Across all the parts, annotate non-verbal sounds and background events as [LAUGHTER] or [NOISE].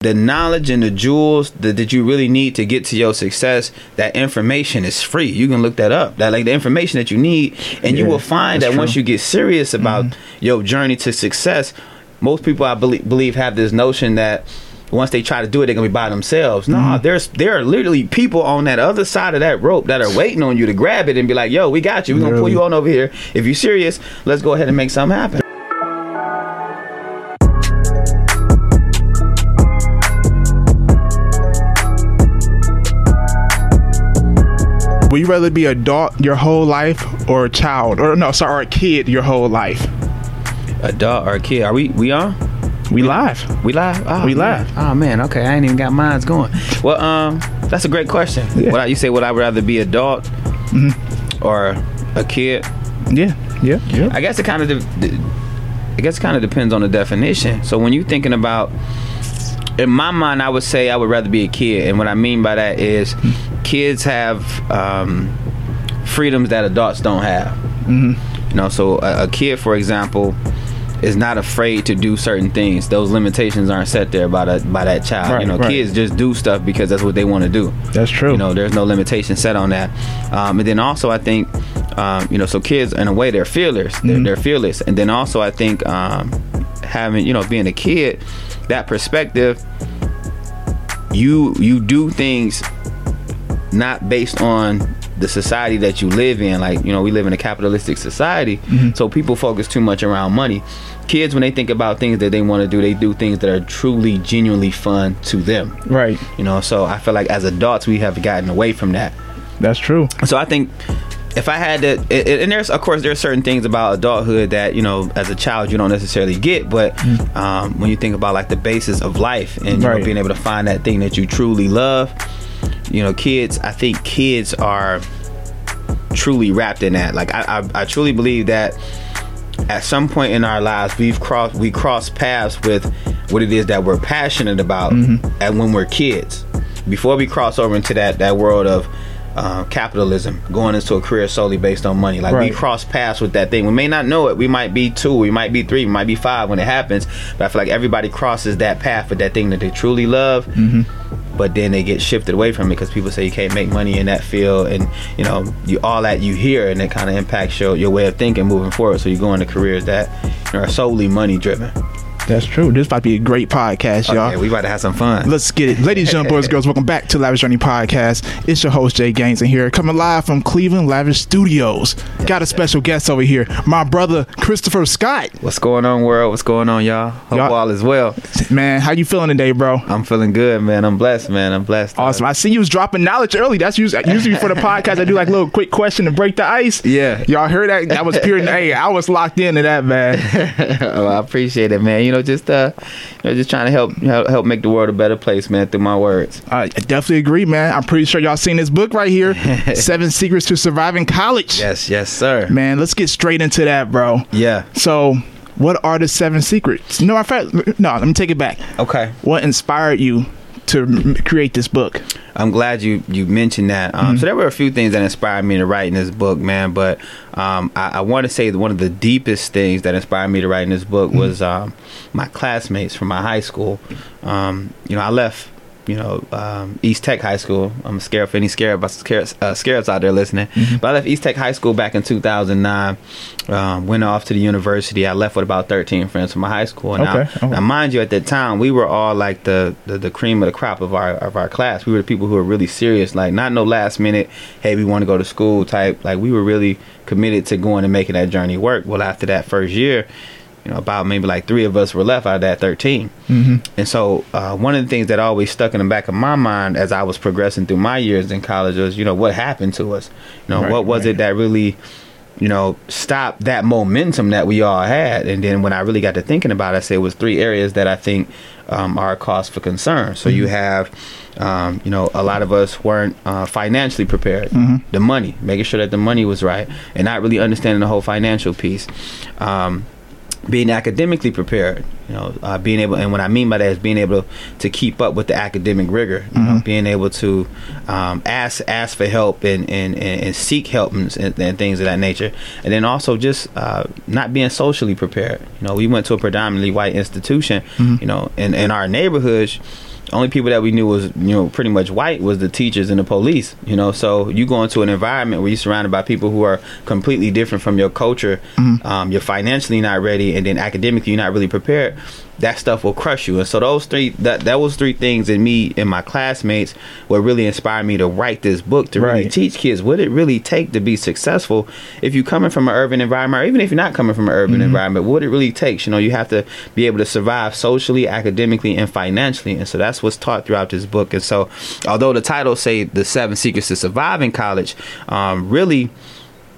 the knowledge and the jewels that, that you really need to get to your success that information is free. You can look that up. That like the information that you need. And you will find that that's once you get serious about mm-hmm. your journey to success most people i believe, believe have this notion that once they try to do it they're gonna be by themselves. No mm-hmm. there's there are literally people on that other side of that rope that are waiting on you to grab it and be like yo we got you. We're gonna pull you on over here. If you're serious let's go ahead and make something happen Would you rather be adult your whole life or a child? Or no, sorry, or a kid your whole life? adult or a kid are we we on We live. We live. Oh, We man. live. Oh man. Okay, I ain't even got mines going. Well, um, that's a great question. Yeah. What I, you say? Would I rather be adult mm-hmm. or a kid? Yeah, yeah, yeah. I guess it kind of. De- I guess it kind of depends on the definition. So when you're thinking about, in my mind, I would say I would rather be a kid, and what I mean by that is, kids have um, freedoms that adults don't have. hmm You know, so a, a kid, for example, is not afraid to do certain things. Those limitations aren't set there by that by that child. Right, you know, right. kids just do stuff because that's what they want to do. That's true. You know, there's no limitation set on that. Um, and then also, I think, um, you know, so kids in a way they're fearless. They're, Mhm. they're fearless. And then also, I think um, having you know being a kid, that perspective, you you do things not based on the society that you live in like you know we live in a capitalistic society Mhm. so people focus too much around money kids when they think about things that they want to do they do things that are truly genuinely fun to them right. you know so i feel like as adults we have gotten away from that That's true. so i think if i had to it, and there's of course there's certain things about adulthood that you know as a child you don't necessarily get but um, when you think about like the basis of life and you know, being able to find that thing that you truly love you know kids i think kids are truly wrapped in that. Like i i, I truly believe that at some point in our lives we've crossed we cross paths with what it is that we're passionate about and when we're kids. Before we cross over into that that world of uh, capitalism going into a career solely based on money. Like we cross paths with that thing. We may not know it. We might be two we might be three we might be five when it happens but i feel like everybody crosses that path with that thing that they truly love but then they get shifted away from it because people say you can't make money in that field and you know you all that you hear and it kind of impacts your, your way of thinking moving forward. So you go into careers that are solely money driven That's true. This about to be a great podcast, y'all. okay we about to have some fun Let's get it. Ladies, gentlemen, boys, girls, welcome back to Lavish Journey Podcast. It's your host, Jay Gaines, and here, coming live from Cleveland Lavish Studios. Got a special guest over here, my brother, Christopher Scott. what's going on world what's going on y'all hope Y'all- all is well Man, how you feeling today, bro? i'm feeling good man i'm blessed man i'm blessed Awesome. I see you was dropping knowledge early. That's usually, usually for the podcast. I do like a little quick question to break the ice. Yeah. Y'all heard that? That was pure. hey, I was locked into that, man. [LAUGHS] oh, I appreciate it, man. You know, just uh, you know, just trying to help help, help make the world a better place, man, through my words. I definitely agree, man. I'm pretty sure y'all seen this book right here, [LAUGHS] Seven Secrets to Surviving College. Yes, yes, sir. Man, let's get straight into that, bro. Yeah. So, what are the seven secrets? No, I fact, no. Let me take it back. Okay. What inspired you to create this book? I'm glad you you mentioned that. Um, So there were a few things that inspired me to write in this book, man. But um, I, I want to say that one of the deepest things that inspired me to write in this book was um, my classmates from my high school. Um, you know, I left. You know, um, East Tech High School. I'm scared for any scared uh, scares out there listening. But I left East Tech High School back in 2009. Um, went off to the university. I left with about 13 friends from my high school. And Okay, Now, now, mind you, at that time, we were all like the, the the cream of the crop of our of our class. We were the people who were really serious, like not no last minute, hey, we want to go to school type. Like we were really committed to going and making that journey work. Well, after that first year, you know, about maybe like three of us were left out of that 13. Mm-hmm. And so, uh, one of the things that always stuck in the back of my mind as I was progressing through my years in college was, you know, what happened to us? You know, Right, what was right. it that really, you know, stopped that momentum that we all had? And then when I really got to thinking about it, I said it was three areas that I think um, are a cause for concern. So you have, um, you know, a lot of us weren't uh, financially prepared. The money, making sure that the money was right, and not really understanding the whole financial piece. Um, being academically prepared, you know, uh, being able, and what I mean by that is being able to keep up with the academic rigor, you know, being able to um, ask ask for help and and, and, and seek help and, and, things of that nature, and then also just uh, not being socially prepared. You know, we went to a predominantly white institution, you know, in in our neighborhoods. Only people that we knew was you know pretty much white was the teachers and the police you know? So you go into an environment where you're surrounded by people who are completely different from your culture. Um, you're financially not ready and then academically you're not really prepared that stuff will crush you. And so those three that that was three things in me and my classmates what really inspired me to write this book to really teach kids what it really take to be successful. If you're coming from an urban environment or even if you're not coming from an urban environment what it really takes you know you have to be able to survive socially academically and financially. And so that's what's taught throughout this book. And so although the title say the seven secrets to surviving college um, really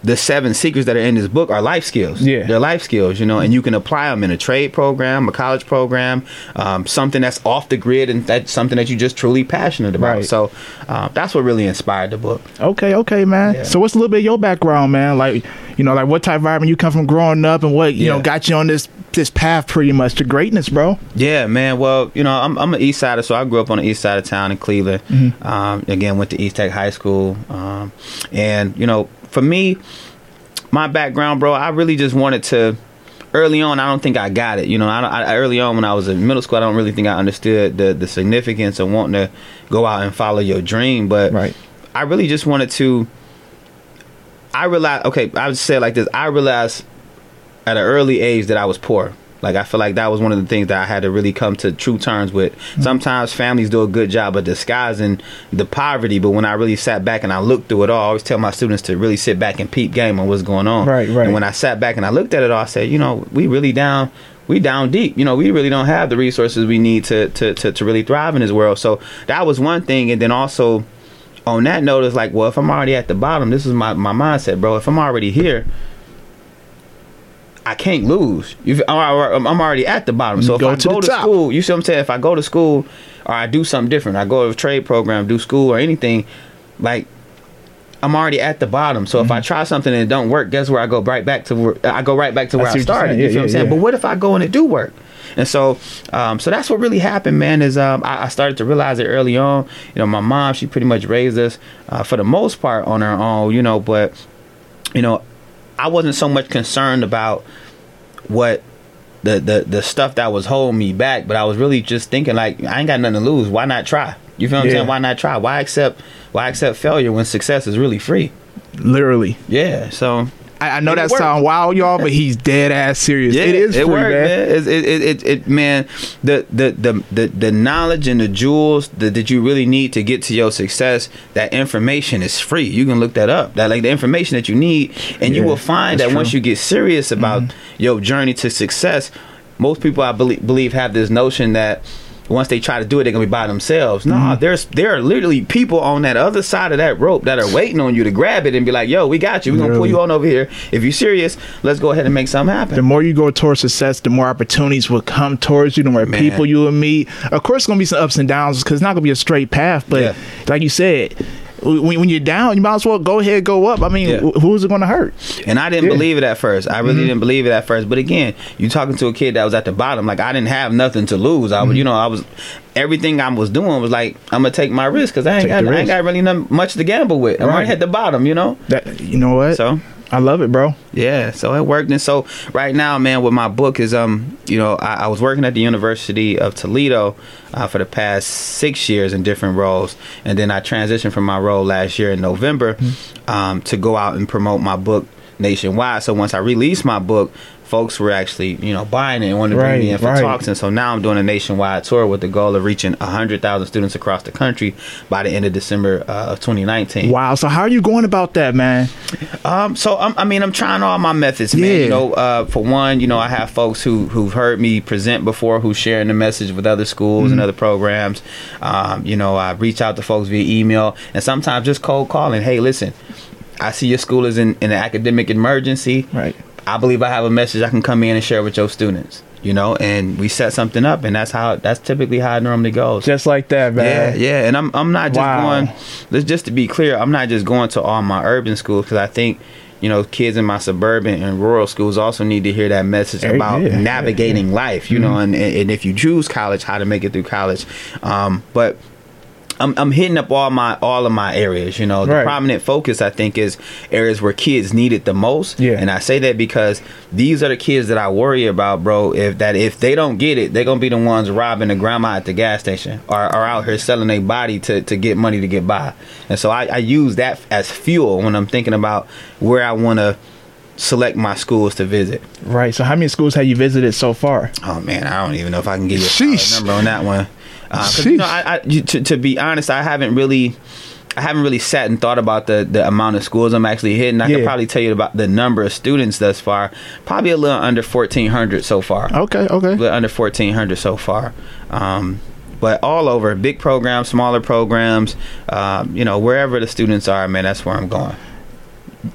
the seven secrets that are in this book are life skills. Yeah. they're life skills, you know, and you can apply them in a trade program, a college program, um, something that's off the grid, and that's something that you're just truly passionate about. Right. So uh, that's what really inspired the book. Okay, okay, man. Yeah. So what's a little bit of your background, man? Like, you know, like what type of environment you come from growing up and what, you know, got you on this this path pretty much to greatness, bro. Yeah, man. Well, you know, I'm I'm an East Sider, so I grew up on the East Side of town in Cleveland. Um, again, went to East Tech High School, um, and you know, for me, my background, bro, I really just wanted to. Early on, I don't think I got it. You know, I, don't- I early on when I was in middle school, I don't really think I understood the the significance of wanting to go out and follow your dream. But Right. I really just wanted to. I realized, okay, I would say it like this. I realized at an early age that I was poor. Like I feel like that was one of the things that I had to really come to true terms with. Mm-hmm. Sometimes families do a good job of disguising the poverty, but when I really sat back and I looked through it all, I always tell my students to really sit back and peep game on what's going on. Right, right. And when I sat back and I looked at it all, I said, you know, we really down, we down deep. You know, we really don't have the resources we need to to to, to really thrive in this world. So that was one thing, and then also on that note, it's like, well, if I'm already at the bottom, this is my, my mindset, bro. If I'm already here, I can't lose. You, I'm already at the bottom. So if Go I to go to top. school, you see what I'm saying? If I go to school or I do something different, I go to a trade program, do school or anything, like I'm already at the bottom. So Mm-hmm. if I try something and it don't work, guess where I go right back to where I go right back to where I you're started. You Yeah, feel what I'm yeah, saying? yeah. But what if I go and it do work? And so, um, so that's what really happened, man. Is um, I, I started to realize it early on. You know, my mom, she pretty much raised us uh, for the most part on her own. You know, but you know, I wasn't so much concerned about what the the the stuff that was holding me back, but I was really just thinking like I ain't got nothing to lose. Why not try? You feel what I'm saying? Why not try? Why accept why accept failure when success is really free? Literally. Yeah. So I, I know that sound wild, y'all, but he's dead ass serious. yeah, it is free, worked, man. man. It, it, it, it, it man, the, the the the the knowledge and the jewels that, that you really need to get to your success, that information is free. You can look that up. That like the information that you need, and you will find that once you get serious about mm-hmm. your journey to success, most people I believe believe have this notion that once they try to do it, they're gonna be by themselves. No, mm-hmm. there's there are literally people on that other side of that rope that are waiting on you to grab it and be like, "Yo, we got you. We're gonna pull you on over here. If you're serious, let's go ahead and make something happen." The more you go towards success, the more opportunities will come towards you, the more Man. people you will meet. Of course, it's going to be some ups and downs because it's not going to be a straight path. But Yeah. like you said, when, when you're down, you might as well go ahead, go up. I mean, Yeah. who's it going to hurt? And I didn't Yeah. Mm-hmm. believe it at first. I really didn't believe it at first. But again, you talking to a kid that was at the bottom. Like I didn't have nothing to lose. I was, Mm-hmm. you know, I was everything I was doing was like I'm gonna take my risk because I ain't got I ain't got really none, much to gamble with. I'm Right. right at the bottom, you know. That you know what? So I love it, bro. yeah, so it worked. And so right now, man, with my book is um, you know, I, I was working at the University of Toledo uh, for the past six years in different roles, and then I transitioned from my role last year in November um, to go out and promote my book nationwide. So once I released my book, folks were actually you know buying it and wanted to bring me in for right. talks. And so now I'm doing a nationwide tour with the goal of reaching hundred thousand students across the country by the end of December uh, of 2019. Wow. So how are you going about that, man? Um, so I'm, I mean, I'm trying all my methods, man. Yeah. You know, uh, for one, you know, I have folks who who've heard me present before, who's sharing the message with other schools Mm-hmm. and other programs. Um, you know, I reach out to folks via email and sometimes just cold calling. Hey, listen, I see your school is in, in an academic emergency. Right. I believe I have a message I can come in and share with your students. You know, and we set something up, and that's how that's typically how it normally goes. Just like that, man. yeah, yeah. and I'm I'm not just Wow. going. Let's just to be clear, I'm not just going to all my urban schools because I think, you know, kids in my suburban and rural schools also need to hear that message about Mm-hmm. yeah, navigating life. You know, and and if you choose college, how to make it through college. Um, but I'm, I'm hitting up all my all of my areas. You know, the Right. prominent focus I think is areas where kids need it the most. Yeah. and I say that because these are the kids that I worry about, bro. If that if they don't get it, they're gonna be the ones robbing the grandma at the gas station or, or out here selling their body to to get money to get by. And so I, I use that as fuel when I'm thinking about where I want to select my schools to visit. Right. So how many schools have you visited so far? Oh man, I don't even know if I can give you a number on that one. Uh, you know, I, I, you- to, to be honest, I haven't really, I haven't really sat and thought about the the amount of schools I'm actually hitting. I Yeah. could probably tell you about the number of students thus far. Probably a little under 1,400 so far. Okay. Okay. A little under 1,400 so far. Um, but all over, big programs, smaller programs, um, you know, wherever the students are, man, that's where I'm going.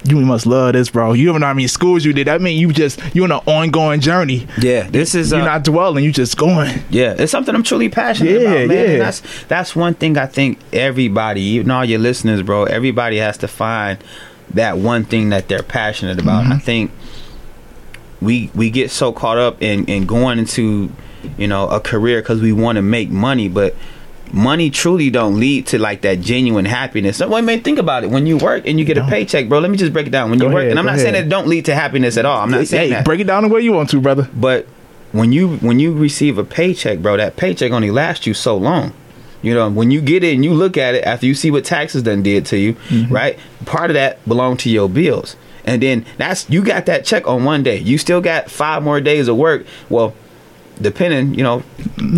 You must love this, bro. You don't know how many schools you did. I mean, you just you're on an ongoing journey. Yeah, this is You're uh, not dwelling. You just going. Yeah, it's something I'm truly passionate Yeah, about, man. yeah. And that's that's one thing I think everybody, even all your listeners, bro, everybody has to find that one thing that they're passionate about. Mm-hmm. I think we we get so caught up in in going into you know a career because we want to make money, but money truly don't lead to like that genuine happiness. So, I mean, think about it. When you work and you get a paycheck, bro. Let me just break it down. When you Go work, ahead, and I'm not saying ahead. that it don't lead to happiness at all. I'm not saying hey, that. break it down the way you want to, brother. But when you when you receive a paycheck, bro, that paycheck only lasts you so long. You know, when you get it and you look at it after you see what taxes done did to you, Mm-hmm. right? Part of that belong to your bills. And then that's you got that check on one day. You still got five more days of work. Well, depending, you know,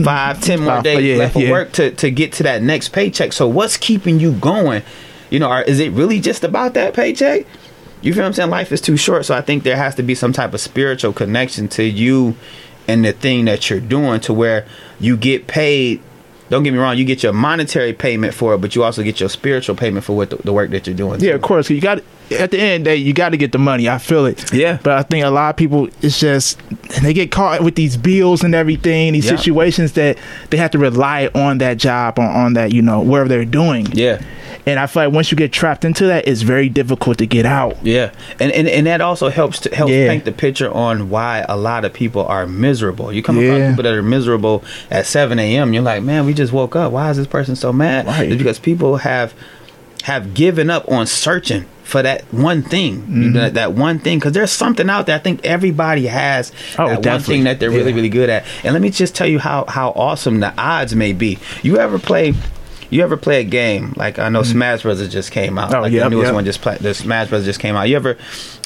five, ten more days yeah, left of yeah. work to, to get to that next paycheck. So what's keeping you going? You know, are, is it really just about that paycheck? You feel what I'm saying? Life is too short, so I think there has to be some type of spiritual connection to you and the thing that you're doing to where you get paid. Don't get me wrong, you get your monetary payment for it, but you also get your spiritual payment for what the, the work that you're doing. Yeah, too. of course. You got at the end of the day, you got to get the money. I feel it. Yeah. But I think a lot of people, it's just they get caught with these bills and everything, these Yeah. situations that they have to rely on that job or on that, you know, whatever they're doing. Yeah. And I feel like once you get trapped into that, it's very difficult to get out. Yeah, and and, and that also helps to helps Yeah. paint the picture on why a lot of people are miserable. You come Yeah. across people that are miserable at seven a.m. You're like, man, we just woke up. Why is this person so mad? Right. It's because people have have given up on searching for that one thing, Mm-hmm. you know, that, that one thing. Because there's something out there. I think everybody has Oh, that one thing that they're really Yeah. really good at. And let me just tell you how how awesome the odds may be. You ever play? You ever play a game like I know Smash Brothers just came out? Mm-hmm. Oh, like yep, the newest yep. one just play, the Smash Bros. just came out. You ever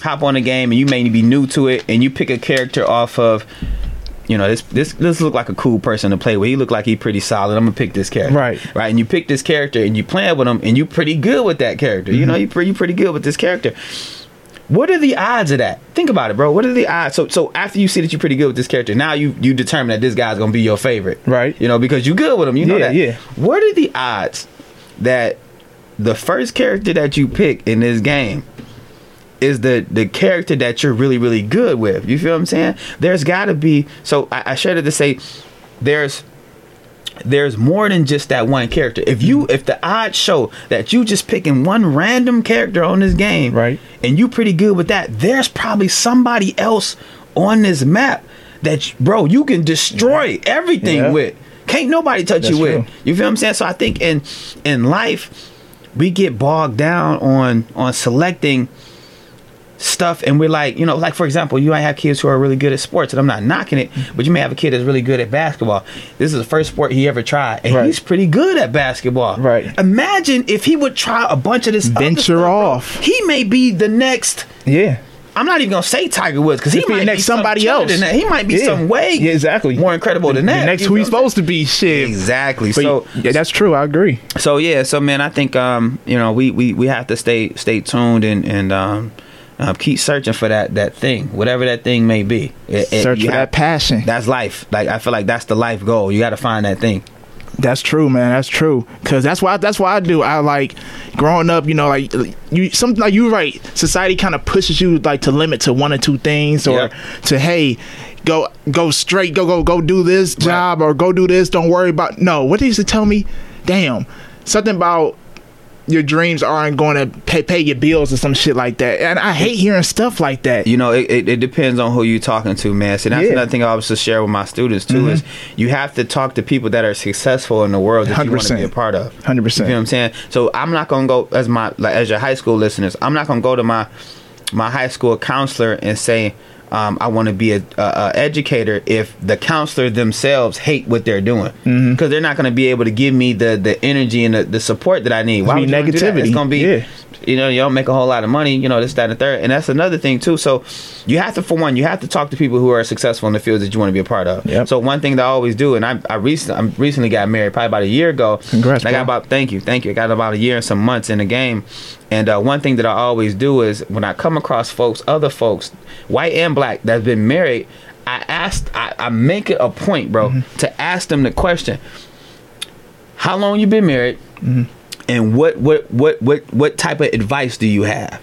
hop on a game and you may be new to it and you pick a character off of, you know, this this this look like a cool person to play with. He look like he pretty solid. I'm gonna pick this character. Right. Right. And you pick this character and you playing with him and you pretty good with that character. You know, Mm-hmm. you pretty you pretty good with this character. What are the odds of that? Think about it, bro. What are the odds? So, so after you see that you're pretty good with this character, now you you determine that this guy's gonna be your favorite, Right. You know, because you good with him. You know Yeah, that. yeah. What are the odds that the first character that you pick in this game is the the character that you're really really good with? You feel what I'm saying? There's got to be. So I, I shared it to say there's there's more than just that one character. If you if the odds show that you just picking one random character on this game, Right. and you pretty good with that, there's probably somebody else on this map that bro you can destroy everything Yeah. with. Can't nobody touch That's you with. true. You feel what I'm saying? So I think in in life we get bogged down on on selecting stuff and we're like you know like for example you might have kids who are really good at sports and i'm not knocking it but you may have a kid that's really good at basketball this is the first sport he ever tried and Right. he's pretty good at basketball Right. imagine if he would try a bunch of this Venture stuff, bro. off. he may be the next Yeah. I'm not even gonna say Tiger Woods because he might next be somebody else. Than that. He might be Yeah. some way Yeah, exactly. more incredible than The that. next who he's supposed to be. Shit. Exactly. But so yeah, that's true. I agree. so yeah, so man, I think um, you know, we, we, we have to stay stay tuned and and um, uh, keep searching for that that thing, whatever that thing may be. It- it- Search for have- that passion. That's life. Like I feel like that's the life goal. You got to find that thing. That's true, man. That's true. Cause that's why that's why I do. I like growing up. You know, like you something like you right. Society kind of pushes you like to limit to one or two things, or to hey, go go straight, go go go do this job, or go do this. Don't worry about no. What they used to tell me, damn, something about your dreams aren't going to pay pay your bills or some shit like that. And I hate hearing stuff like that. you know, it, it, it depends on who you're talking to, man. So that's Yeah. another thing I always share with my students too is mm-hmm. you have to talk to people that are successful in the world that you want to be a part of. 100%. You know what I'm saying? So I'm not gonna go as my like as your high school listeners. I'm not gonna go to my my high school counselor and say. Um, I want to be a, a, educator if the counselor themselves hate what they're doing because Mm-hmm. they're not going to be able to give me the, the energy and the, the support that I need. Why Be would you wanna do that? negativity. It's going to be Yeah. you know, you don't make a whole lot of money, you know, this, that, and the third. And that's another thing too. So you have to, for one, you have to talk to people who are successful in the fields that you want to be a part of. Yep. So one thing that I always do, and I, I recently, I recently got married, probably about a year ago. Congrats, And I got about, thank you, thank you. I got about a year and some months in the game. And uh, one thing that I always do is when I come across folks, other folks, white and black, that's been married, I asked, I, I make it a point, bro, Mm-hmm. to ask them the question: How long you been married? Mm-hmm. and what what what what what type of advice do you have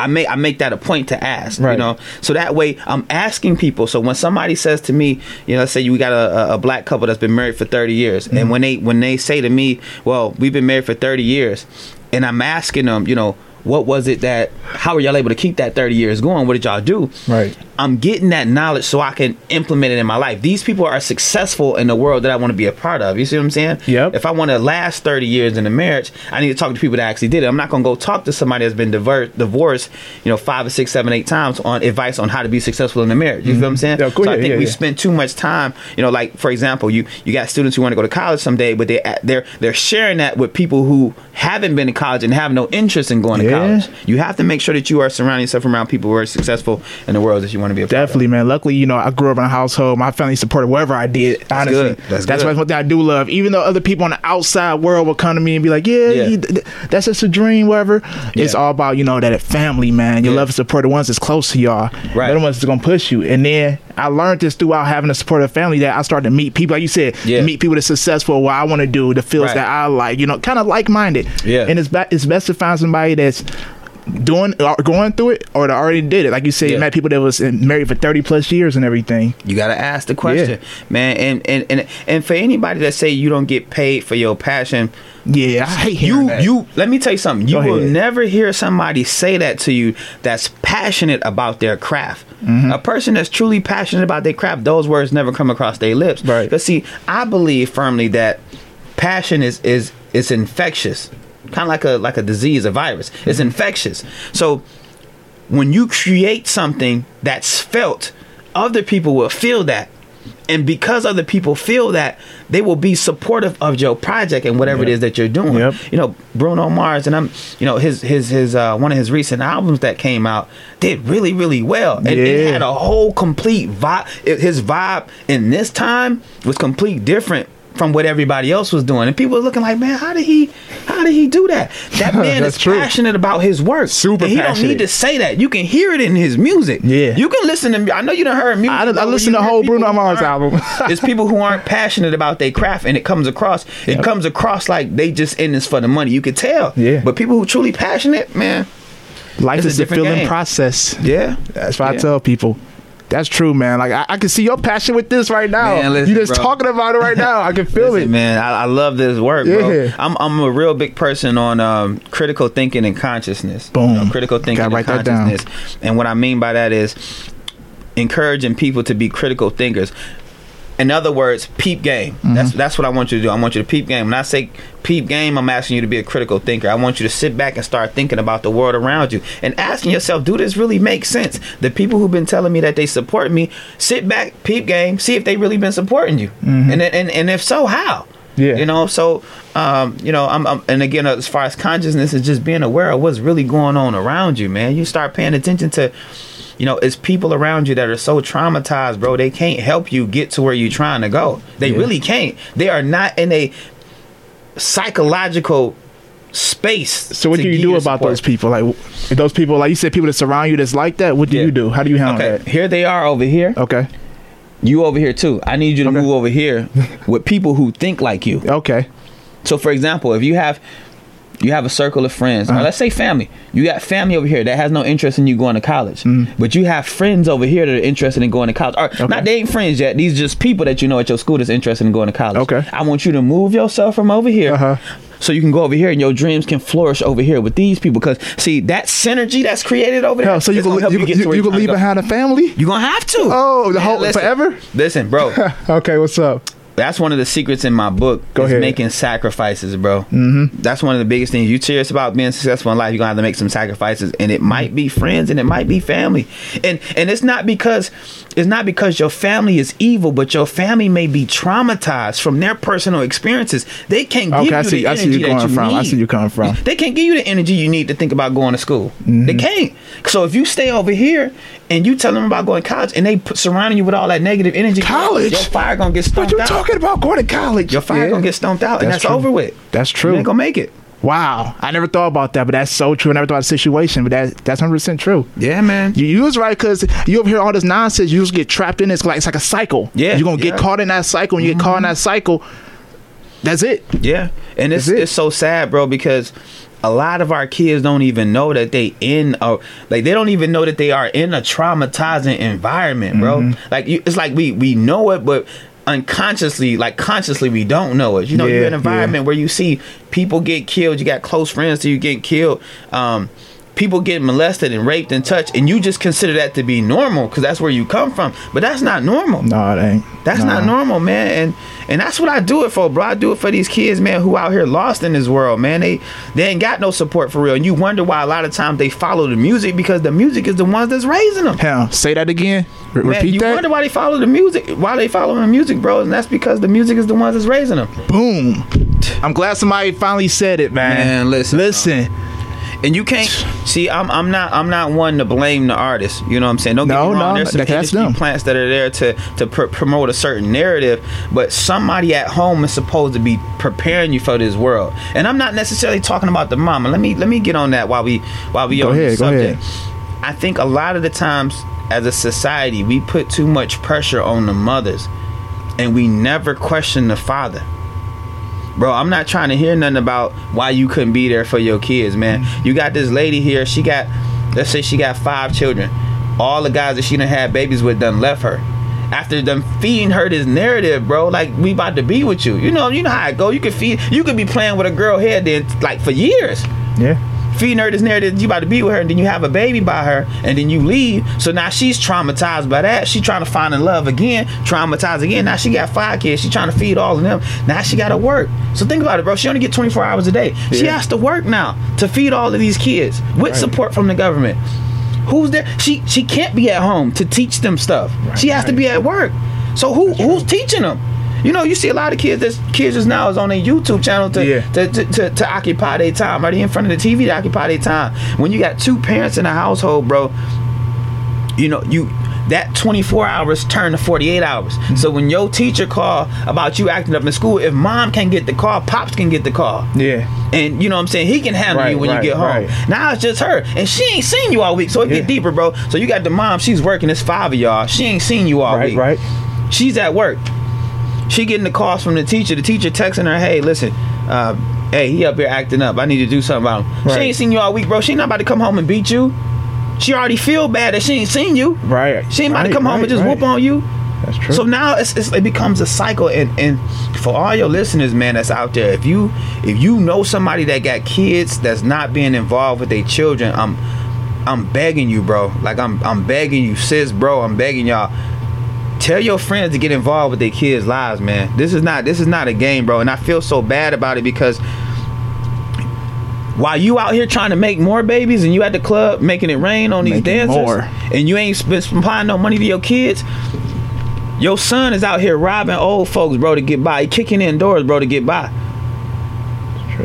I make I make that a point to ask, Right. you know, so that way I'm asking people. So when somebody says to me, you know, let's say you got a, a- a black couple that's been married for 30 years, Mm-hmm. and when they when they say to me, well, we've been married for 30 years, and I'm asking them, you know, what was it that, how were y'all able to keep that 30 years going? What did y'all do? Right. I'm getting that knowledge so I can implement it in my life. These people are successful in the world that I want to be a part of. You see what I'm saying? Yep. If I want to last 30 years in a marriage, I need to talk to people that actually did it. I'm not going to go talk to somebody that's been diver- divorced, you know, five or six, seven, eight times on advice on how to be successful in a marriage. You feel what I'm saying? Mm-hmm. Yeah, cool. So I think yeah, we yeah. spend too much time, you know, like for example, you you got students who want to go to college someday, but they they're they're sharing that with people who haven't been to college and have no interest in going to college. You have to make sure that you are surrounding yourself around people who are successful in the world that you want to be a. Definitely, man. Luckily, you know, I grew up in a household. My family supported whatever I did. Honestly, good. That's good. one thing I do love. Even though other people on the outside world will come to me and be like, "Yeah, Yeah. you- th- that's just a dream, whatever." It's all about you know that family, man. You Yeah. love and support the ones that's close to y'all. Right. They're the ones that's gonna push you. And then I learned this throughout having a supportive family that I started to meet people, like you said, Yeah. meet people that's successful. What I want to do, the fields Right. that I like, you know, kind of like minded. Yeah. And it's be- it's best to find somebody that's doing or going through it or they already did it. Like you said, you met people that was married for thirty plus years and everything. You gotta ask the question, man. And, and and and for anybody that say you don't get paid for your passion, Yeah, I hate you that. you let me tell you something. You will never hear somebody say that to you that's passionate about their craft. Mm-hmm. A person that's truly passionate about their craft, those words never come across their lips. Right. But see, I believe firmly that passion is is is infectious, kind of like a like a disease, a virus. It's Mm-hmm. infectious. So when you create something that's felt, other people will feel that. And because other people feel that, they will be supportive of your project and whatever it Yep. is that you're doing. Yep. You know, Bruno Mars and I'm, you know, his his his uh, one of his recent albums that came out did really really well. And it had a whole complete vibe. It, his vibe in this time was complete different from what everybody else was doing. And people were looking like, man, how did he how did he do that? That [LAUGHS] man is true. passionate about his work. Super and he don't need to say that. You can hear it in his music. Yeah. You can listen to I know you done heard music. I, I but when listened you to the whole Bruno Mars album. [LAUGHS] it's people who aren't passionate about their craft and it comes across it Yep. comes across like they just in this for the money. You could tell. Yeah. But people who truly passionate, man, Life a is a different feeling game. process. yeah. That's what I tell people. That's true, man. Like I, I can see your passion with this right now. Man, listen, you just bro. talking about it right now. I can feel Listen, it. man. I, I love this work, bro. I'm I'm a real big person on um, critical thinking and consciousness. Boom. critical thinking Gotta and write that down. consciousness. And what I mean by that is encouraging people to be critical thinkers. In other words, peep game. Mm-hmm. That's that's what I want you to do. I want you to peep game. When I say peep game, I'm asking you to be a critical thinker. I want you to sit back and start thinking about the world around you and asking yourself, do this really make sense? The people who've been telling me that they support me, sit back, peep game, see if they really been supporting you. And, and and if so, how? Mm-hmm. Yeah. You know, so um, you know, I'm, I'm and again as far as consciousness is just being aware of what's really going on around you, man. You start paying attention to you know, it's people around you that are so traumatized, bro. They can't help you get to where you're trying to go. They Yeah. really can't. They are not in a psychological space. So what do you do about support. those people? Like those people, like you said, people that surround you that's like that. What do Yeah. you do? How do you handle Okay, that? here they are over here. Okay. You over here too. I need you to Okay. move over here with people who think like you. Okay. So, for example, if you have you have a circle of friends, Uh-huh. or let's say family, you got family over here that has no interest in you going to college, but you have friends over here that are interested in going to college. Or Mm-hmm. Okay. not they ain't friends yet; these just people that you know at your school that's interested in going to college. Okay. I want you to move yourself from over here. Uh huh. so you can go over here and your dreams can flourish over here with these people. Because see that synergy that's created over there. Hell, so you gonna help you, you, you trying to leave go. behind a family. You are gonna have to. Oh, the whole listen. forever. Listen, bro. [LAUGHS] Okay, what's up? That's one of the secrets in my book. Go is ahead. making sacrifices, bro. Mm-hmm. That's one of the biggest things. You serious about being successful in life, you're gonna have to make some sacrifices, and it might be friends, and it might be family, and and it's not because it's not because your family is evil, but your family may be traumatized from their personal experiences. They can't give Okay, I you see. the I energy see you that you from. need. I see you coming from. They can't give you the energy you need to think about going to school. They can't. So if you stay over here and you tell them about going to college, and they put, surrounding you with all that negative energy, College? your fire gonna get you out. Talking about? Going to college? Your fire Yeah. gonna get stumped out, and That's that's true. over with. That's true. You ain't gonna make it. Wow, I never thought about that, but that's so true. I never thought of the situation, but that that's hundred percent true. Yeah, man. You, you was right because you over here all this nonsense. You just get trapped in. it. It's like it's like a cycle. Yeah, you're gonna get yeah. Mm-hmm. caught in that cycle. and you get caught in that cycle. That's it. Yeah, and it's it? it's so sad, bro, because a lot of our kids don't even know that they in a like they don't even know that they are in a traumatizing environment, bro. Mm-hmm. Like you, it's like we we know it, but unconsciously, like consciously, we don't know it. You know, you're in an environment yeah. where you see people get killed. You got close friends to you get killed. Um, people get molested and raped and touched, and you just consider that to be normal because that's where you come from. But that's not normal. No, it ain't. That's Nah. not normal, man. And and that's what I do it for, bro. I do it for these kids, man, who out here lost in this world, man. They they ain't got no support for real. And you wonder why a lot of times they follow the music because the music is the ones that's raising them. Hell, say that again. Re- Man, repeat you that. wonder why they follow the music, why they follow the music, bro, and that's because the music is the ones that's raising them. Boom. I'm glad somebody finally said it, man. Man, listen, listen. And you can't see. I'm I'm not I'm not one to blame the artist. You know what I'm saying? Don't get No, me wrong. no, There's some industry them. plants that are there to to pr- promote a certain narrative, but somebody at home is supposed to be preparing you for this world. And I'm not necessarily talking about the mama. Let me let me get on that while we while we Go on ahead, this go subject. I think a lot of the times as a society we put too much pressure on the mothers, and we never question the father. Bro, I'm not trying to hear nothing about why you couldn't be there for your kids, man. Mm-hmm. You got this lady here, she got let's say she got five children. All the guys that she done had babies with done left her. After them feeding her this narrative, bro, like we about to be with you. You know, you know how it go. You could feed you could be playing with a girl head then like for years Yeah. Feeding her this narrative you about to be with her and then you have a baby by her and then you leave. So now she's traumatized by that. She trying to find in love again traumatized again. Now she got five kids. She trying to feed all of them. Now she gotta work. So think about it bro. She only get 24 hours a day. She has to work now to feed all of these kids with support from the government. Who's there? She she can't be at home to teach them stuff. She has to be at work. So who who's teaching them you know, you see a lot of kids. That's kids just now is on their YouTube channel to Yeah. to, to, to, to occupy their time, right in front of the TV to occupy their time. When you got two parents in a household, bro, you know you that 24 hours turn to 48 hours. Mm-hmm. So when your teacher call about you acting up in school, if mom can get the call, pops can get the call. Yeah. And you know what I'm saying? He can handle Right, you when right, you get home. right. Now it's just her. And she ain't seen you all week. So it Yeah. get deeper, bro. So you got the mom, she's working, it's five of y'all. She ain't seen you all Right, week. right. She's at work. She getting the calls from the teacher. The teacher texting her, "Hey, listen, uh, hey, he up here acting up. I need to do something about him." Right. She ain't seen you all week, bro. She not about to come home and beat you. She already feel bad that she ain't seen you. Right. She ain't about to Right, come home right, and just whoop on you. That's true. So now it's, it's, it becomes a cycle, and, and for all your listeners, man, that's out there, if you if you know somebody that got kids that's not being involved with their children, I'm I'm begging you, bro. Like I'm I'm begging you, sis, bro. I'm begging y'all. Tell your friends to get involved with their kids' lives, man. This is not this is not a game, bro. And I feel so bad about it because while you out here trying to make more babies and you at the club making it rain on these Making dancers more. and you ain't supplying no money to your kids, your son is out here robbing old folks, bro, to get by. He kicking in doors, bro, to get by.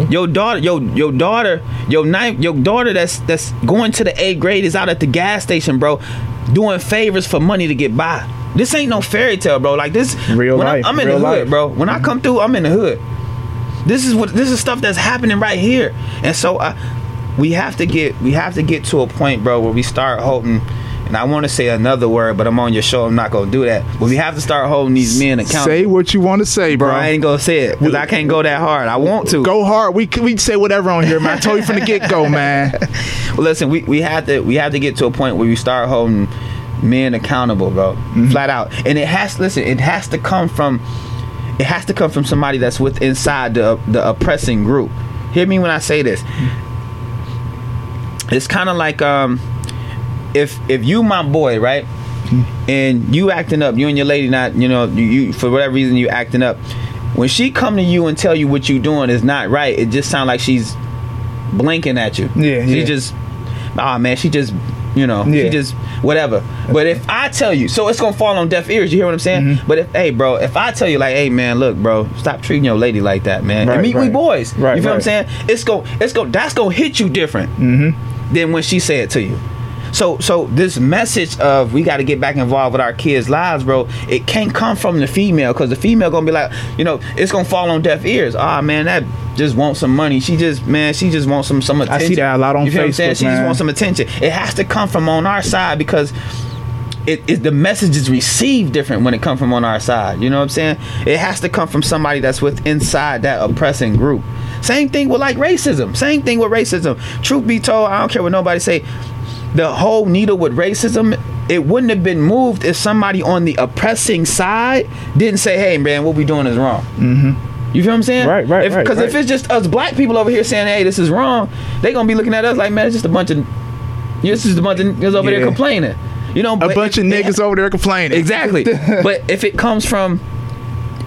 Your daughter, your your daughter, your ninth, your daughter that's that's going to the eighth grade is out at the gas station, bro, doing favors for money to get by. This ain't no fairy tale, bro. Like this, Real when I- life, I'm in real the hood, life. bro. When I come through, I'm in the hood. This is what this is stuff that's happening right here, and so I we have to get we have to get to a point, bro, where we start holding. And I want to say another word, but I'm on your show. I'm not gonna do that. But we have to start holding these men accountable. Say what you want to say, bro. bro, I ain't gonna say it because I can't go that hard. I want to. Go hard. We we say whatever on here, man. I told you from the get go, man. [LAUGHS] Well, listen, we, we have to we have to get to a point where we start holding men accountable, bro, Mm-hmm. flat out. And it has listen, it has to come from it has to come from somebody that's with inside the the oppressing group. hear me when I say this. It's kind of like um, if if you my boy, right, and you acting up, you and your lady not, you know, you, you for whatever reason you acting up. When she come to you and tell you what you doing is not right, it just sound like she's blinking at you. Yeah, she yeah. just, ah man, she just, you know, Yeah. she just whatever. But if I tell you, so it's gonna fall on deaf ears. You hear what I'm saying? Mm-hmm. But if, hey, bro, if I tell you like, hey man, look, bro, stop treating your lady like that, man. Right, and meet we boys. Right, you feel what I'm saying? It's go, it's go, that's gonna hit you different Mm-hmm. than when she said it to you. So so this message of we got to get back involved with our kids' lives, bro. It can't come from the female because the female gonna be like, you know, it's gonna fall on deaf ears. Ah man, that just wants some money. She just man, she just wants some some attention. I see that a lot on you feel what I'm saying? Facebook, She just wants some attention. It has to come from on our side because. It, it, the message is received different when it comes from on our side. You know what I'm saying? It has to come from somebody that's with inside that oppressing group. Same thing with like racism. Same thing with racism. Truth be told, I don't care what nobody say. The whole needle with racism, it wouldn't have been moved if somebody on the oppressing side didn't say, "Hey, man, what we doing is wrong." Mm-hmm. You feel what I'm saying? Right, right, right, Because if right. it's just us black people over here saying, "Hey, this is wrong," they gonna be looking at us like, "Man, it's just a bunch of, this is a bunch of niggas over Yeah. there complaining." You know, A bunch of it- niggas over there complaining. Exactly. [LAUGHS] but if it comes from,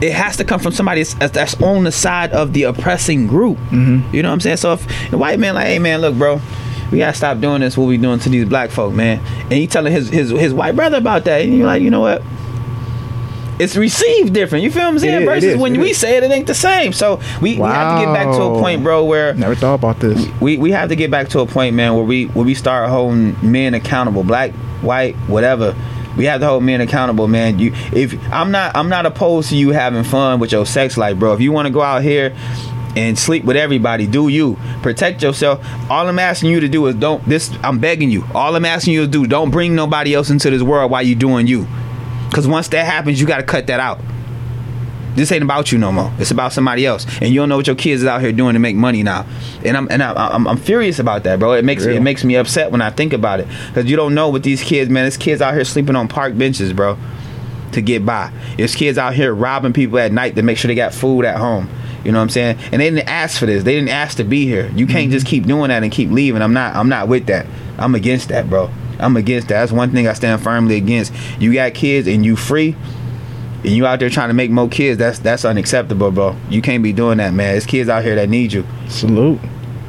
it has to come from somebody that's, that's on the side of the oppressing group. Mm-hmm. You know what I'm saying? So if the white man like, hey man, look, bro, we gotta stop doing this. What we doing to these black folk, man? And he telling his his his white brother about that, and you're like, you know what? It's received different. You feel what I'm saying? is, Versus when it we is. say it, it ain't the same. So we, we have to get back to a point, bro, where Never thought about this. we, we have to get back to a point, man, where we where we start holding men accountable, black, white, whatever. We have to hold men accountable, man. You if I'm not I'm not opposed to you having fun with your sex life, bro. If you want to go out here and sleep with everybody, do you. Protect yourself. All I'm asking you to do is don't this I'm begging you. All I'm asking you to do, don't bring nobody else into this world while you doing you. Cause once that happens, you gotta cut that out. This ain't about you no more. It's about somebody else, and you don't know what your kids is out here doing to make money now. And I'm and I, I'm, I'm furious about that, bro. It makes Real. it makes me upset when I think about it, because you don't know what these kids, man. There's kids out here sleeping on park benches, bro, to get by. There's kids out here robbing people at night to make sure they got food at home. You know what I'm saying? And they didn't ask for this. They didn't ask to be here. You can't just mhm. keep doing that and keep leaving. I'm not. I'm not with that. I'm against that, bro. I'm against that. That's one thing I stand firmly against. You got kids and you free and you out there trying to make more kids, that's that's unacceptable, bro. You can't be doing that, man. There's kids out here that need you. Salute.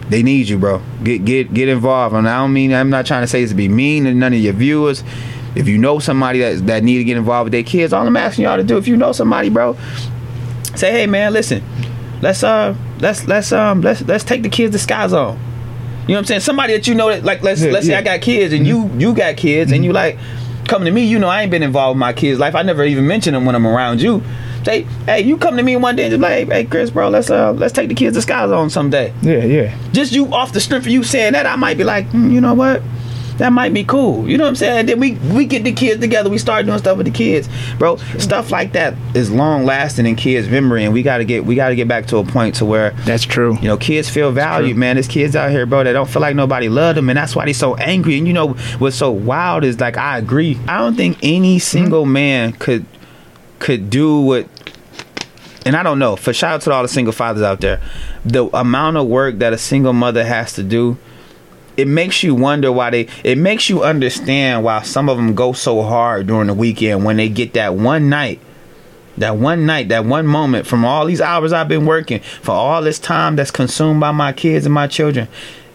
They need you, bro. Get get get involved. And I don't mean I'm not trying to say this to be mean to none of your viewers. If you know somebody that that need to get involved with their kids, all I'm asking y'all to do, if you know somebody, bro, say, hey man, listen, let's uh let's let's um let's let's take the kids to Sky Zone. You know what I'm saying? Somebody that you know that like let's Yeah, let's say. I got kids and you you got kids and you like coming to me, you know I ain't been involved with my kids' life. I never even mention them when I'm around you. Say, hey, you come to me one day and just like, hey, hey Chris, bro, let's uh let's take the kids to Sky Zone someday. Yeah, yeah. Just you off the strength of you saying that, I might be like, hmm, you know what? That might be cool. You know what I'm saying? Then we we get the kids together. We start doing stuff with the kids, bro. Stuff like that is long lasting in kids' memory, and we gotta get we gotta get back to a point to where That's true. you know, kids feel valued, man. There's kids out here, bro, that don't feel like nobody loved them, and that's why they so angry. And you know, what's so wild is like I agree. I don't think any mm-hmm. single man could could do what. And I don't know. For shout out to all the single fathers out there, the amount of work that a single mother has to do, it makes you wonder why they. It makes you understand why some of them go so hard during the weekend when they get that one night that one night, that one moment from all these hours I've been working, for all this time that's consumed by my kids and my children,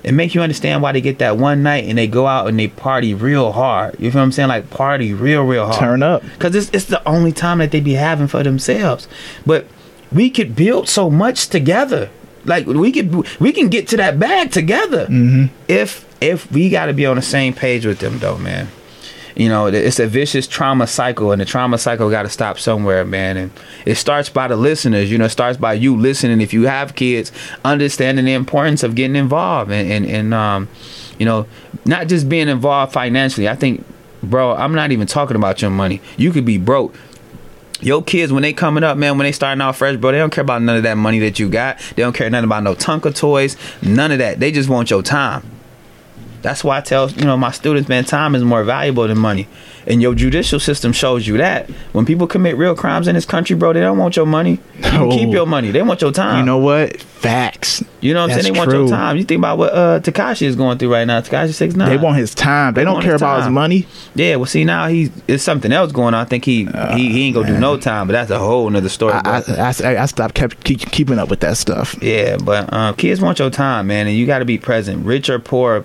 it makes you understand why they get that one night and they go out and they party real hard. You feel what I'm saying? Like party real, real hard. Turn up. Because it's, it's the only time that they be having for themselves. But we could build so much together. Like we could, we can get to that bag together. Mm-hmm. If if we got to be on the same page with them, though, man you know it's a vicious trauma cycle and the trauma cycle got to stop somewhere man and it starts by the listeners you know it starts by you listening if you have kids understanding the importance of getting involved and and, and um you know not just being involved financially i think bro i'm not even talking about your money you could be broke your kids when they coming up man when they starting out fresh bro they don't care about none of that money that you got. They don't care nothing about no tonka toys none of that. They just want your time That's why I tell you know my students, man, time is more valuable than money, and your judicial system shows you that. When people commit real crimes in this country, bro, they don't want your money. You keep your money. They want your time. You know what? Facts. You know what I'm saying? They want your time. You think about what uh Tekashi is going through right now. Tekashi six nine. They want his time. They, They don't care his about his money. Yeah, well, see now he's it's something else going on. I think he he, he ain't gonna do no time, but that's a whole nother story. I, I. I, I stopped kept keep, keeping up with that stuff. yeah, but um, kids want your time, man, and you got to be present, rich or poor.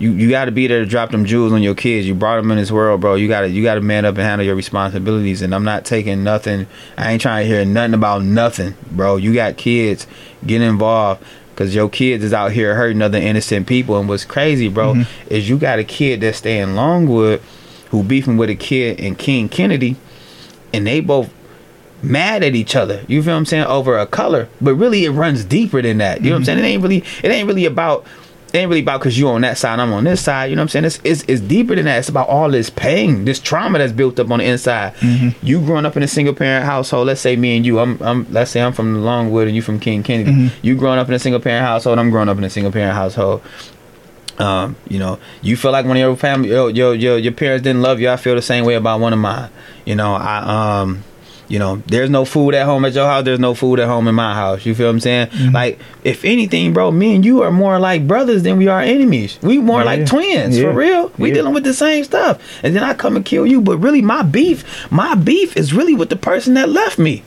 You you got to be there to drop them jewels on your kids. You brought them in this world, bro. You got to you got to man up and handle your responsibilities. And I'm not taking nothing. I ain't trying to hear nothing about nothing, bro. You got kids, get involved. Cause your kids is out here hurting other innocent people, and what's crazy, bro, mm-hmm. is you got a kid that's staying Longwood, who beefing with a kid in King Kennedy, and they both mad at each other. You feel what I'm saying over a color, but really it runs deeper than that. You know what I'm mm-hmm. saying? It ain't really it ain't really about it ain't really about because you on that side, I'm on this side. You know what I'm saying? It's, it's it's deeper than that. It's about all this pain, this trauma that's built up on the inside. You growing up in a single parent household. Let's say me and you. I'm I'm let's say I'm from Longwood and you from King Kennedy. You growing up in a single parent household. I'm growing up in a single parent household. Um, you know, you feel like one of your family, your, your your your parents didn't love you. I feel the same way about one of mine. You know, I um, you know, there's no food at home at your house. There's no food at home in my house. You feel what I'm saying? Mm-hmm. Like, if anything, bro, me and you are more like brothers than we are enemies. We more Yeah. like twins Yeah. for real. We Yeah. dealing with the same stuff, and then I come and kill you. But really, my beef, my beef is really with the person that left me.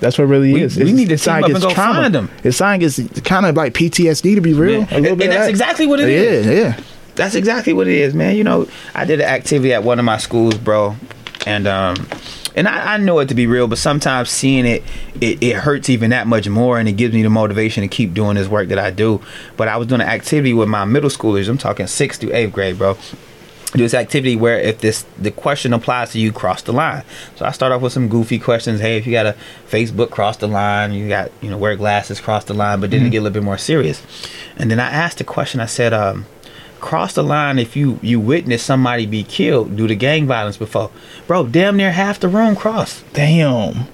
That's what it really We- is. we It's- need to sign up and against go find 'em. It's sign against kind of like PTSD to be real. Yeah. A little And- bit and that's that. exactly what it is. yeah, Yeah, That's exactly what it is, man. You know, I did an activity at one of my schools, bro, and um, and I, I know it to be real, but sometimes seeing it, it, it hurts even that much more, and it gives me the motivation to keep doing this work that I do. But I was doing an activity with my middle schoolers. I'm talking sixth through eighth grade, bro. Do this activity where if this the question applies to you, cross the line. So I start off with some goofy questions. Hey, if you got a Facebook, cross the line. You got you know wear glasses, cross the line. But then it get a little bit more serious. And then I asked the question. I said, um, cross the line if you you witness somebody be killed due to gang violence before, bro. Damn near half the room crossed. damn.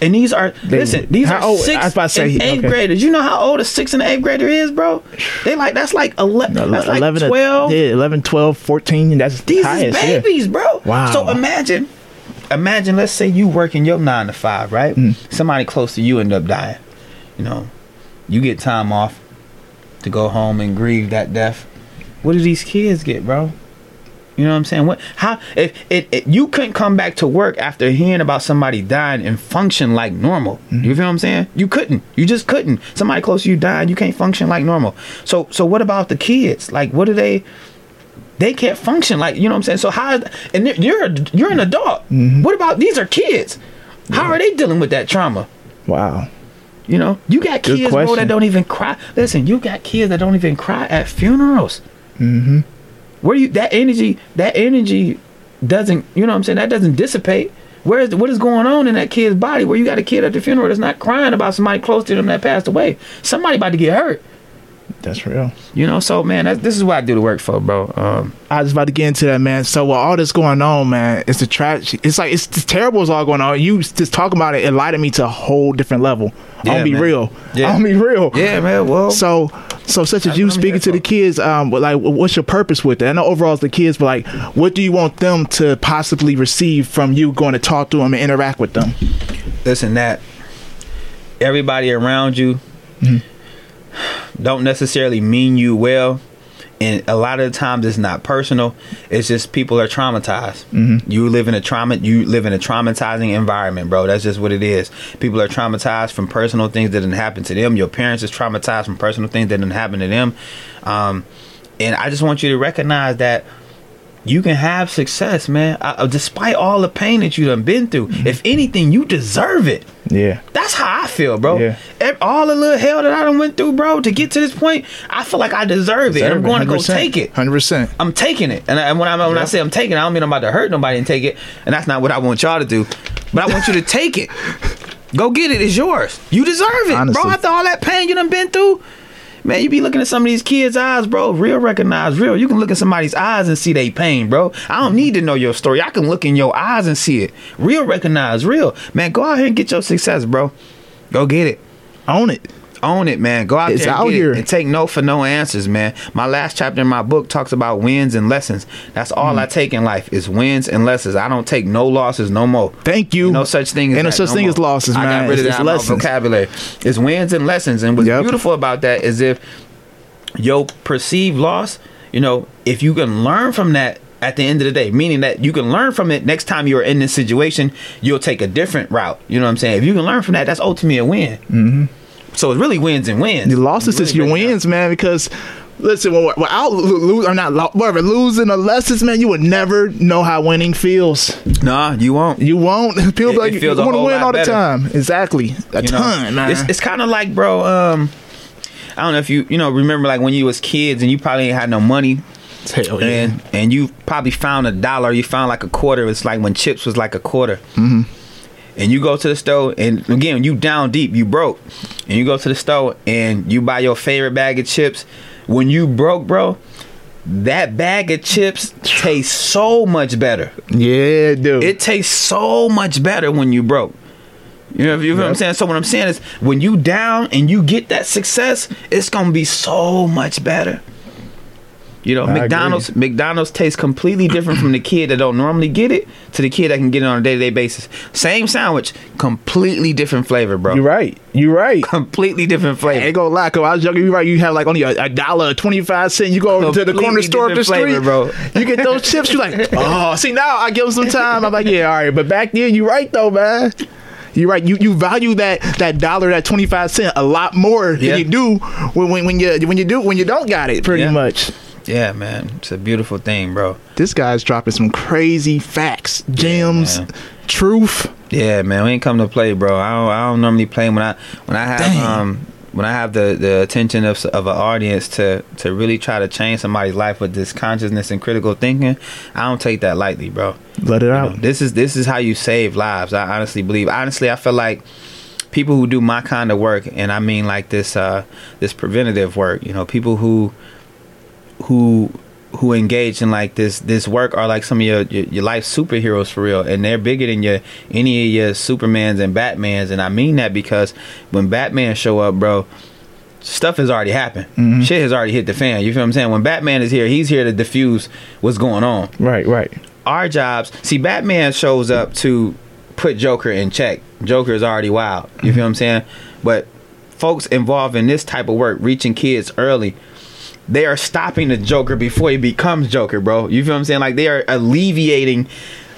And these are listen, these are old- I about to say, and eighth okay. graders. You know how old a sixth and eighth grader is, bro? They like that's like eleven. That's like 11 to- twelve. yeah, 11, 12, 14. That's These highest, is yeah. babies, bro. Wow. So imagine, imagine. Let's say you working your nine to five, right? Mm. Somebody close to you end up dying. You know, you get time off to go home and grieve that death. What do these kids get, bro? You know what I'm saying? What? How? If it, it, you couldn't come back to work after hearing about somebody dying and function like normal. Mm-hmm. You feel what I'm saying? You couldn't. You just couldn't. Somebody close to you died. You can't function like normal. So so what about the kids? Like, what do they? They can't function like you know what I'm saying. So how? And you're you're, an adult. Mm-hmm. What about these are kids? How are they dealing with that trauma? Wow. You know, you got Good kids bro, that don't even cry. Listen, you got kids that don't even cry at funerals. Mm-hmm. Where you that energy? That energy doesn't. You know what I'm saying? That doesn't dissipate. Where is what is going on in that kid's body? Where you got a kid at the funeral that's not crying about somebody close to them that passed away. Somebody about to get hurt. That's real. You know, so man, that, this is what I do the work for, bro. Um, I was about to get into that, man. So with all this going on, man, it's the trash. It's like it's, it's terrible. It's all going on. You just talking about it it enlightened me to a whole different level. I'm Yeah, gonna be man. real. Yeah. I'm gonna be real. yeah, man. Well, So, so such as That's you I'm speaking here to the kids, um, but like, what's your purpose with it? I know overall it's the kids, but like, what do you want them to possibly receive from you going to talk to them and interact with them? listen, that everybody around you don't necessarily mean you well. And a lot of the times it's not personal. It's just people are traumatized. You live in a trauma. You live in a traumatizing environment, bro. That's just what it is. People are traumatized from personal things that didn't happen to them. Your parents is traumatized from personal things that didn't happen to them. Um, and I just want you to recognize that you can have success, man. Uh, despite all the pain that you done been through. If anything, you deserve it. Yeah, That's how I feel, bro. Yeah. All the little hell that I done went through, bro, to get to this point, I feel like I deserve it. And I'm going to go take it. Hundred percent. I'm taking it. And, I, and when, I, when I say I'm taking it, I don't mean I'm about to hurt nobody and take it. And that's not what I want y'all to do. But I want you to take it. [LAUGHS] Go get it. It's yours. You deserve it, Honestly. bro. After all that pain you done been through, man, you be looking at some of these kids' eyes, bro. Real recognize real. You can look at somebody's eyes and see they pain, bro. I don't need to know your story. I can look in your eyes and see it. Real recognize real. Man, go out here and get your success, bro. Go get it. Own it. Own it, man. Go out It's there and out here. and take no for no answers, man. My last chapter in my book talks about wins and lessons. That's all Mm. I take in life is wins and lessons. I don't take no losses no more. Thank you. No such thing as Ain't no such no thing more. as losses, I got rid of It's- that it's out of my vocabulary. It's wins and lessons. And what's Yep. beautiful about that is if your perceived loss, you know, if you can learn from that at the end of the day, meaning that you can learn from it next time you're in this situation, you'll take a different route. You know what I'm saying? If you can learn from that, that's ultimately a win. Mm-hmm. So it really wins and wins. The losses Really is your break it down. wins, man. Because listen, without lose or not, whatever losing or lessons, man, you would never know how winning feels. Nah, you won't. You won't. [LAUGHS] People It- like it you want to win all the time. Exactly, a you know? ton, man. It's, it's kind of like, bro. Um, I don't know if you you know remember like when you was kids and you probably ain't had no money Hell and and you probably found a dollar. You found like a quarter. It's like when chips was like a quarter. Mm-hmm. And you go to the store, and again, you down deep, you broke, and you go to the store and you buy your favorite bag of chips. When you broke, bro, that bag of chips tastes so much better. Yeah, dude. It tastes so much better when you broke. You know, you know what I'm saying? So what I'm saying is when you down and you get that success, it's gonna be so much better. You know, I agree. McDonald's McDonald's tastes completely different from the kid that don't normally get it to the kid that can get it on a day to day basis. Same sandwich, completely different flavor, bro. You're right. You're right. Completely different I flavor. ain't gonna lie, cause I was joking. You're right. You have like only a, a dollar, twenty five cent. You go over to the corner store up the street, flavor, bro. You get those chips. You're like, [LAUGHS] oh, see now I give them some time. I'm like, yeah, all right. But back then, you're right though, man. You're right. You you value that that dollar, that twenty five cent, a lot more Yeah. than you do when, when when you when you do when you don't got it. Pretty Yeah. much. Yeah, man. It's a beautiful thing, bro. This guy's dropping some crazy facts, gems, man. truth. Yeah, man, we ain't come to play, bro. I don't, I don't normally play when I when I have Dang. um when I have the, the attention of of an audience to to really try to change somebody's life with this consciousness and critical thinking. I don't take that lightly, bro. Let it You out. know, this is this is how you save lives. I honestly believe. Honestly, I feel like people who do my kind of work, and I mean like this uh this preventative work. You know, people who who who engage in like this this work are like some of your, your your life superheroes for real. And they're bigger than your any of your supermans and batmans. And i mean that because when batman show up bro stuff has already happened. Mm-hmm. Shit has already hit the fan. You feel what i'm saying? When batman is here he's here to diffuse what's going on. Right, right. our jobs see batman shows up to put joker in check. Joker is already wild. You mm-hmm. feel what i'm saying? But folks involved in this type of work reaching kids early they are stopping the joker before he becomes joker bro you feel what i'm saying like they are alleviating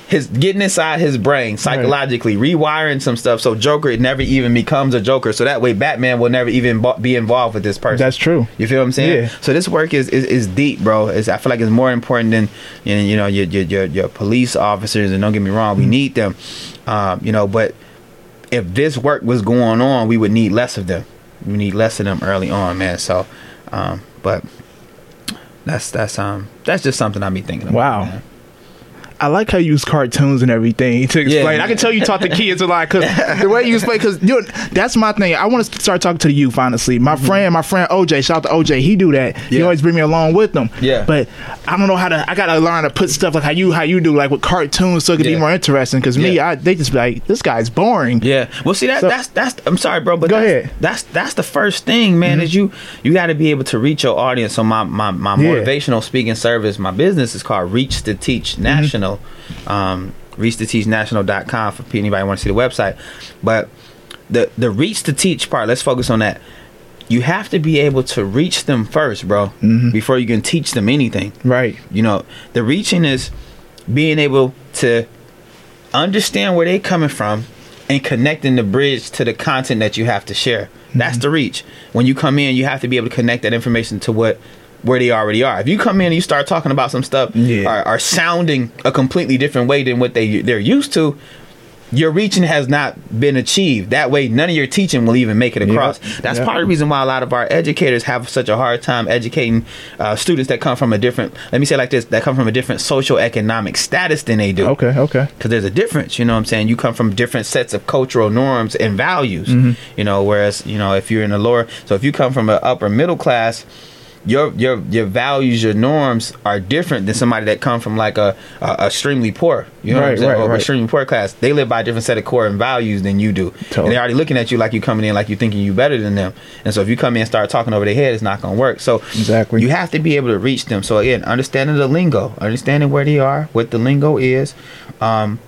his getting inside his brain psychologically rewiring some stuff so joker never even becomes a joker so that way batman will never even be involved with this person That's true. you feel what I'm saying? Yeah. So this work is, is, is deep, bro. It's, I feel like it's more important than you know, you know your, your your your police officers. And don't get me wrong, we need them. Um, you know, but if this work was going on, we would need less of them. We need less of them early on, man. So, um, but that's that's um that's just something I be thinking about. Wow. man. I like how you use cartoons and everything to explain. I can tell you talk to kids a lot because the way you explain, because that's my thing. I want to start talking to the youth. Honestly, my friend, my friend OJ, shout out to OJ. He do that. He Mm-hmm. Always bring me along with them. Yeah. but I don't know how to. I gotta learn to put stuff like how you how you do, like with cartoons, so it can Yeah. be more interesting. Because me, Yeah. I they just be like, this guy's boring. Yeah. Well, see that So- that's that's. I'm sorry, bro, but Go that's, ahead. Mm-hmm. That's that's the first thing, man. Is you you got to be able to reach your audience. So my my my Yeah. motivational speaking service, my business is called Reach to Teach Mm-hmm. National. Um, reach to teach national.com for anybody want to see the website. But the the reach to teach part, let's focus on that. You have to be able to reach them first, bro, Mm-hmm. before you can teach them anything. Right. You know, the reaching is being able to understand where they're coming from and connecting the bridge to the content that you have to share. That's Mm-hmm. the reach. When you come in, you have to be able to connect that information to what where they already are. If you come in and you start talking about some stuff Yeah. are, are sounding a completely different way than what they they're used to, your reaching has not been achieved. That way, none of your teaching will even make it across. That's Yep. part of the reason why a lot of our educators have such a hard time educating uh, students that come from a different, let me say like this, that come from a different social economic status than they do. Okay. Okay. Because there's a difference, you know what I'm saying? You come from different sets of cultural norms and values, Mm-hmm. you know, whereas, you know, if you're in the lower, so if you come from an upper middle class, your your your values, your norms are different than somebody that come from like a, a extremely poor, you know, Right, right, or right. extremely poor class. They live by a different set of core and values than you do, Totally. and they're already looking at you like you coming in like you thinking you better than them. And so if you come in and start talking over their head, it's not gonna work. So Exactly. you have to be able to reach them. So again, understanding the lingo, understanding where they are, what the lingo is. Um,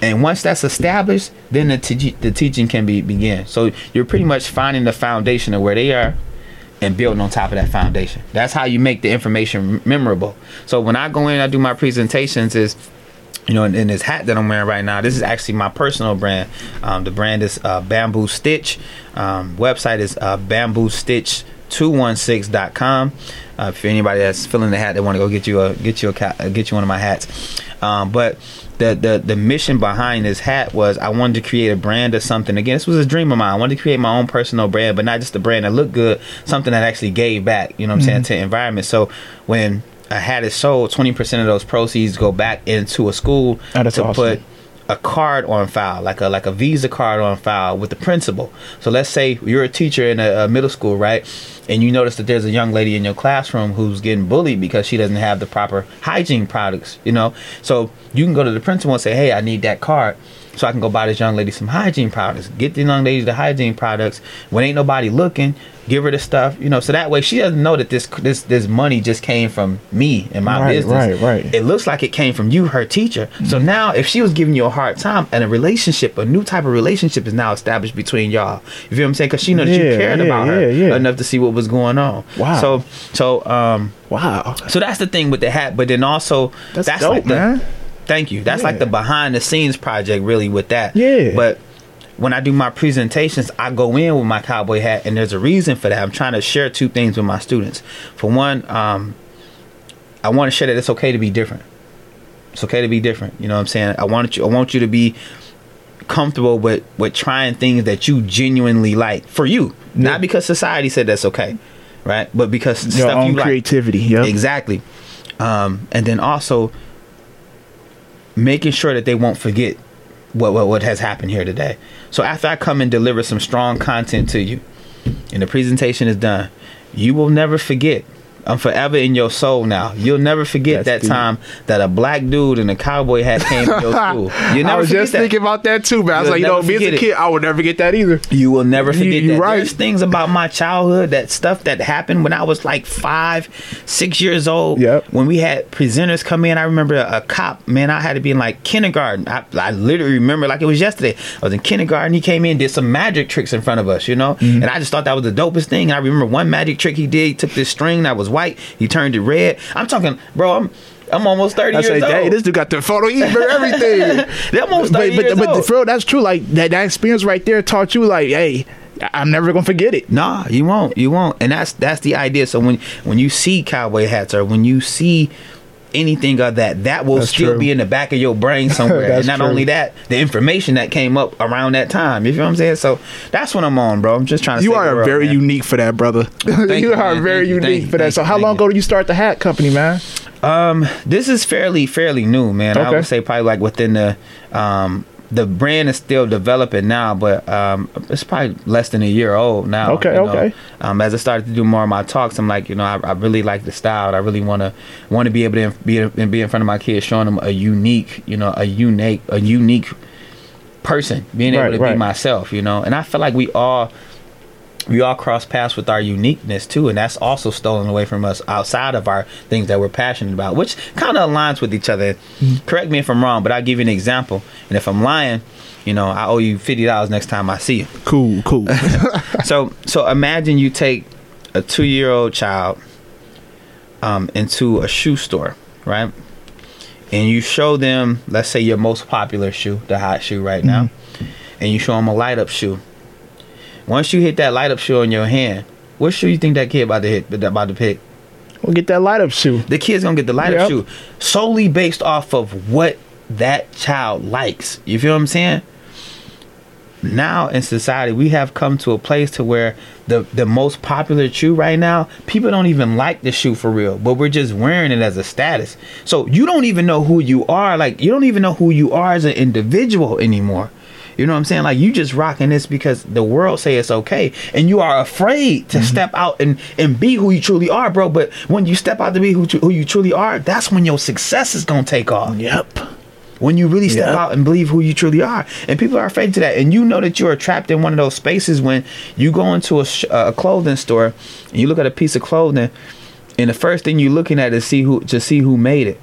and once that's established, then the, te- the teaching can be begin. So you're pretty much finding the foundation of where they are and building on top of that foundation. That's how you make the information memorable. So when I go in, I do my presentations is you know, in, in this hat that I'm wearing right now, this is actually my personal brand. Um, the brand is uh, Bamboo Stitch. Um, website is uh, Bamboo Stitch 216.com. Uh, if anybody that's filling the hat, they want to go get you a get you a get you one of my hats. Um, but the, the the mission behind this hat was I wanted to create a brand of something. Again, this was a dream of mine. I wanted to create my own personal brand, but not just a brand that looked good, something that actually gave back. You know what I'm saying mm-hmm. to the environment. So when a hat is sold, 20% of those proceeds go back into a school Oh, to awesome. put a card on file, like a like a Visa card on file with the principal. So let's say you're a teacher in a, a middle school, right? And you notice that there's a young lady in your classroom who's getting bullied because she doesn't have the proper hygiene products, you know. So you can go to the principal and say, "Hey, I need that card." So I can go buy this young lady some hygiene products. Get the young lady the hygiene products when ain't nobody looking. Give her the stuff, you know. So that way she doesn't know that this this this money just came from me and my Right, business. right, right. It looks like it came from you, her teacher. So now, if she was giving you a hard time, and a relationship, a new type of relationship is now established between y'all. You feel what I'm saying? Because she knows that Yeah, you cared yeah, about her yeah, yeah. enough to see what was going on. Wow. So, so, um, Wow. so that's the thing with the hat. But then also, That's, dope, like the, man. Thank you. That's like the behind the scenes project, really, with that. Yeah. But when I do my presentations, I go in with my cowboy hat, and there's a reason for that. I'm trying to share two things with my students. For one, um, I want to share that it's okay to be different. It's okay to be different. You know what I'm saying? I want you. I want you to be comfortable with with trying things that you genuinely like for you, Yeah. not because society said that's okay, right? But because Your stuff own you like. creativity. Yep. Exactly. Um, and then also making sure that they won't forget what, what what has happened here today. So after I come and deliver some strong content to you, and the presentation is done, you will never forget. I'm forever in your soul now. You'll never forget That's that deep. time that a black dude in a cowboy hat came to your [LAUGHS] school. You never I was just that. thinking about that too, man. I was You'll like, you know, me as a forget it. kid, I would never get that either. You will never forget you that. right. There's things about my childhood, that stuff that happened when I was like five, six years old. Yep. When we had presenters come in, I remember a, a cop, man, I had to be in like kindergarten. I, I literally remember like it was yesterday. I was in kindergarten. He came in, did some magic tricks in front of us, you know? Mm-hmm. And I just thought that was the dopest thing. And I remember one magic trick he did. He took this string that was white, he turned it red. I'm talking, bro, I'm. I'm almost thirty I years say, old. dang, this dude got the photo, remember [LAUGHS] everything. They're almost thirty but, years but old. for real, that's true. Like that, that experience right there taught you, like, hey, I'm never gonna forget it. Nah, you won't. You won't. And that's that's the idea. So when when you see cowboy hats or when you see anything of that, that will That's still true. be in the back of your brain [LAUGHS] somewhere. And not true. only that, the information that came up around that time. You feel what I'm saying? So that's what I'm on, bro. I'm just trying to. You are world, very man. unique for that, brother. [LAUGHS] you, you, are man. very Thank unique you, for that. thank So, how long you. ago did you start the hat company, man? Um, this is fairly fairly new, man. I would say probably like within the um the brand is still developing now, but um it's probably less than a year old now. Okay, you know. okay. Um, as I started to do more of my talks, I'm like, you know, I, I really like the style. I really want to want to be able to be and be in front of my kids, showing them a unique, you know, a unique a unique person, being Right, able to right. be myself, you know. And I feel like we all we all cross paths with our uniqueness too, and that's also stolen away from us outside of our things that we're passionate about, which kind of aligns with each other. Mm-hmm. Correct me if I'm wrong, but I'll give you an example. And if I'm lying, you know, I owe you fifty dollars next time I see you. Cool, cool. [LAUGHS] [LAUGHS] so, so imagine you take a two-year-old child um, into a shoe store, right? And you show them, let's say, your most popular shoe, the hot shoe right now, and you show them a light-up shoe. Once you hit that light-up shoe in your hand, what shoe you think that kid about to hit? About to pick? we'll get that light up shoe. The kid's gonna get the light Yep. up shoe solely based off of what that child likes. You feel what I'm saying? Now in society, we have come to a place to where the the most popular shoe right now, people don't even like the shoe for real, but we're just wearing it as a status. So you don't even know who you are. Like you don't even know who you are as an individual anymore. You know what I'm saying? Like you just rocking this because the world say it's okay, and you are afraid to mm-hmm. step out and and be who you truly are, bro. But when you step out to be who, who you truly are, that's when your success is gonna take off. Yep. When you really step Yep. out and believe who you truly are, and people are afraid to that, and you know that you are trapped in one of those spaces when you go into a, sh- a clothing store and you look at a piece of clothing, and the first thing you're looking at is see who to see who made it.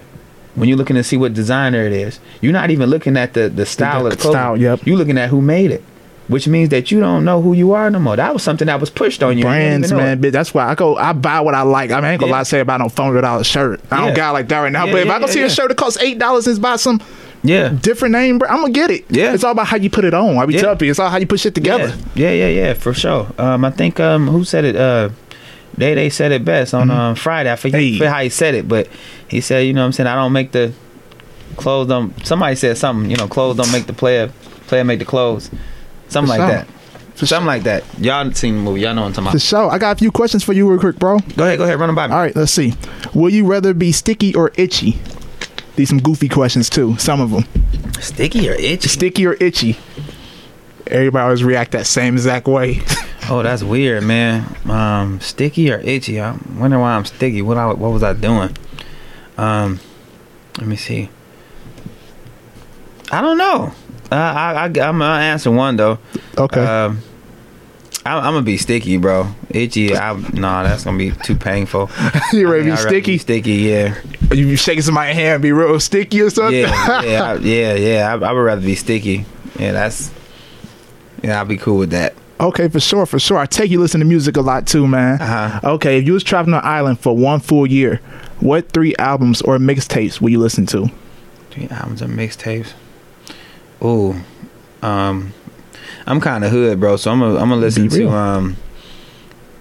When you're looking to see what designer it is, you're not even looking at the the style of the clothing. style, yep. You're looking at who made it, which means that you don't know who you are no more. That was something that was pushed on you. and you Brands, man. it. Bitch, that's why I go. I buy what I like. I mean, I ain't gonna Yeah. lie, say about no phone hundred dollar shirt. I Yeah. don't got like that right now. Yeah, but if I go yeah, see yeah. a shirt that costs eight dollars and buy some Yeah. different name, bro, I'm gonna get it. Yeah. It's all about how you put it on. I be Yeah. telling people, it's all how you put shit together. Yeah, yeah, yeah, yeah, for sure. Um, I think um, who said it? Uh, they they said it best on um, Friday. I forget, Mm-hmm. Hey. forget how he said it, but he said, you know, what I'm saying I don't make the clothes. Don't somebody said something? You know, clothes don't make the player. Player make the clothes. Something For like sure. that. Something like that. Y'all seen the movie? Y'all know what I'm talking For about. sure. I got a few questions for you real quick, bro. Go ahead, go ahead, run them by me. All right, let's see. Will you rather be sticky or itchy? These some goofy questions too. Some of them. Sticky or itchy? Sticky or itchy? Everybody always react that same exact way. [LAUGHS] Oh, that's weird, man. Um, sticky or itchy? I wonder why I'm sticky. What I what was I doing? Um, let me see. I don't know. Uh, I, I I'm gonna answer one though. okay. Um, I'm, I'm gonna be sticky, bro. Itchy. I nah, that's gonna be too painful. [LAUGHS] you ready to I'd be sticky? Sticky, yeah, You be shaking somebody's hand, and be real sticky or something? yeah, yeah, [LAUGHS] I, yeah, yeah. I, I would rather be sticky. Yeah, that's. Yeah, I'll be cool with that. Okay, for sure, for sure. I take you listen to music a lot too, man. Uh-huh. Okay, if you was traveling on an island for one full year, what three albums or mixtapes would you listen to? Three albums or mixtapes. Ooh, um, I'm kind of hood, bro. So I'm gonna I'm gonna listen to um,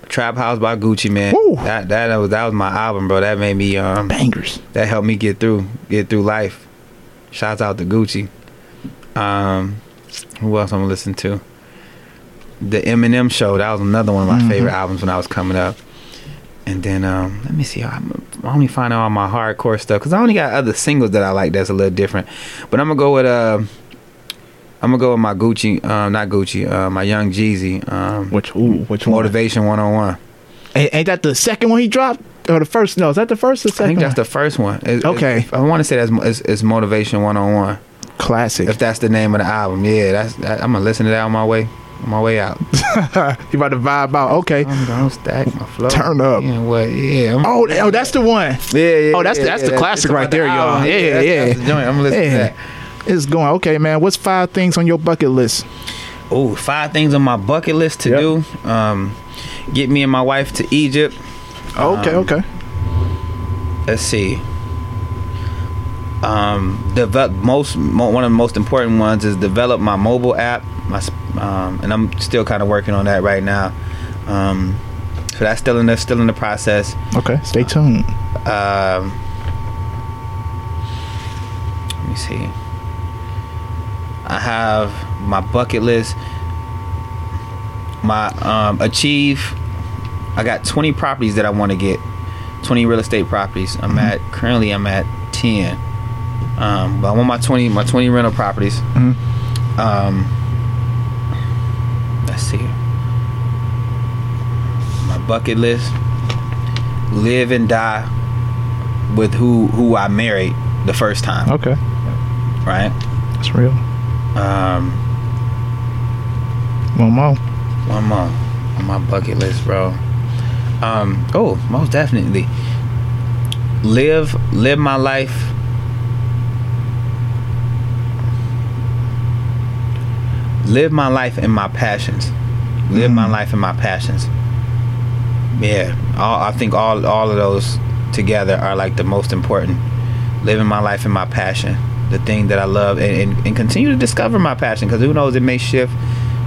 Trap House by Gucci Mane. Woo. That that was that was my album, bro. That made me um Bangers. that helped me get through get through life. Shouts out to Gucci. Um, who else I'm gonna listen to? The Eminem Show. That was another one of my Mhm. favorite albums when I was coming up. And then um, let me see. I'm, I only find out all my hardcore stuff because I only got other singles that I like that's a little different. But I'm gonna go with uh, I'm gonna go with my Gucci, um, not Gucci, uh, my Young Jeezy, um, Which ooh, which one? Motivation 101. Ain't, ain't that the second one he dropped? Or the first? No, is that the first or second? I think that's one? the first one. It's- Okay. it's- I want to say that's it's, it's Motivation 101. classic. If that's the name of the album, yeah, that's that, I'm gonna listen to that on my way on my way out. [LAUGHS] you about to vibe out? Okay. I'm gonna stack my flow. Turn up. Yeah, what? Yeah. I'm, Oh, oh, that's the one. yeah, yeah. oh, that's- yeah, that's the classic right about the there, y'all. album. Yeah, that's- yeah. that's the joint. I'm gonna Yeah. to It's going okay, man. What's five things on your bucket list? Oh, five things on my bucket list to Yep. do. Um, get me and my wife to Egypt. Okay, Um, okay. let's see. Um, develop most mo, one of the most important ones is develop my mobile app. My um, and I'm still kind of working on that right now. Um, so that's still in the still in the process. Okay, stay tuned. Um, let me see. I have my bucket list. My um, achieve. I got 20 properties that I want to get. 20 real estate properties. I'm at currently. I'm at 10. Um, but I want my 20 my 20 rental properties. Mhm. Um, let's see. My bucket list. Live and die with who who I married the first time. Okay, Right. that's real. Um, One more. one more on my bucket list, bro. Um, oh, most definitely. Live live my life. Live my life in my passions. Live my Mm. life in my passions. Yeah, all, I think all all of those together are like the most important. Living my life in my passion, the thing that I love, and, and, and continue to discover my passion. Because who knows, it may shift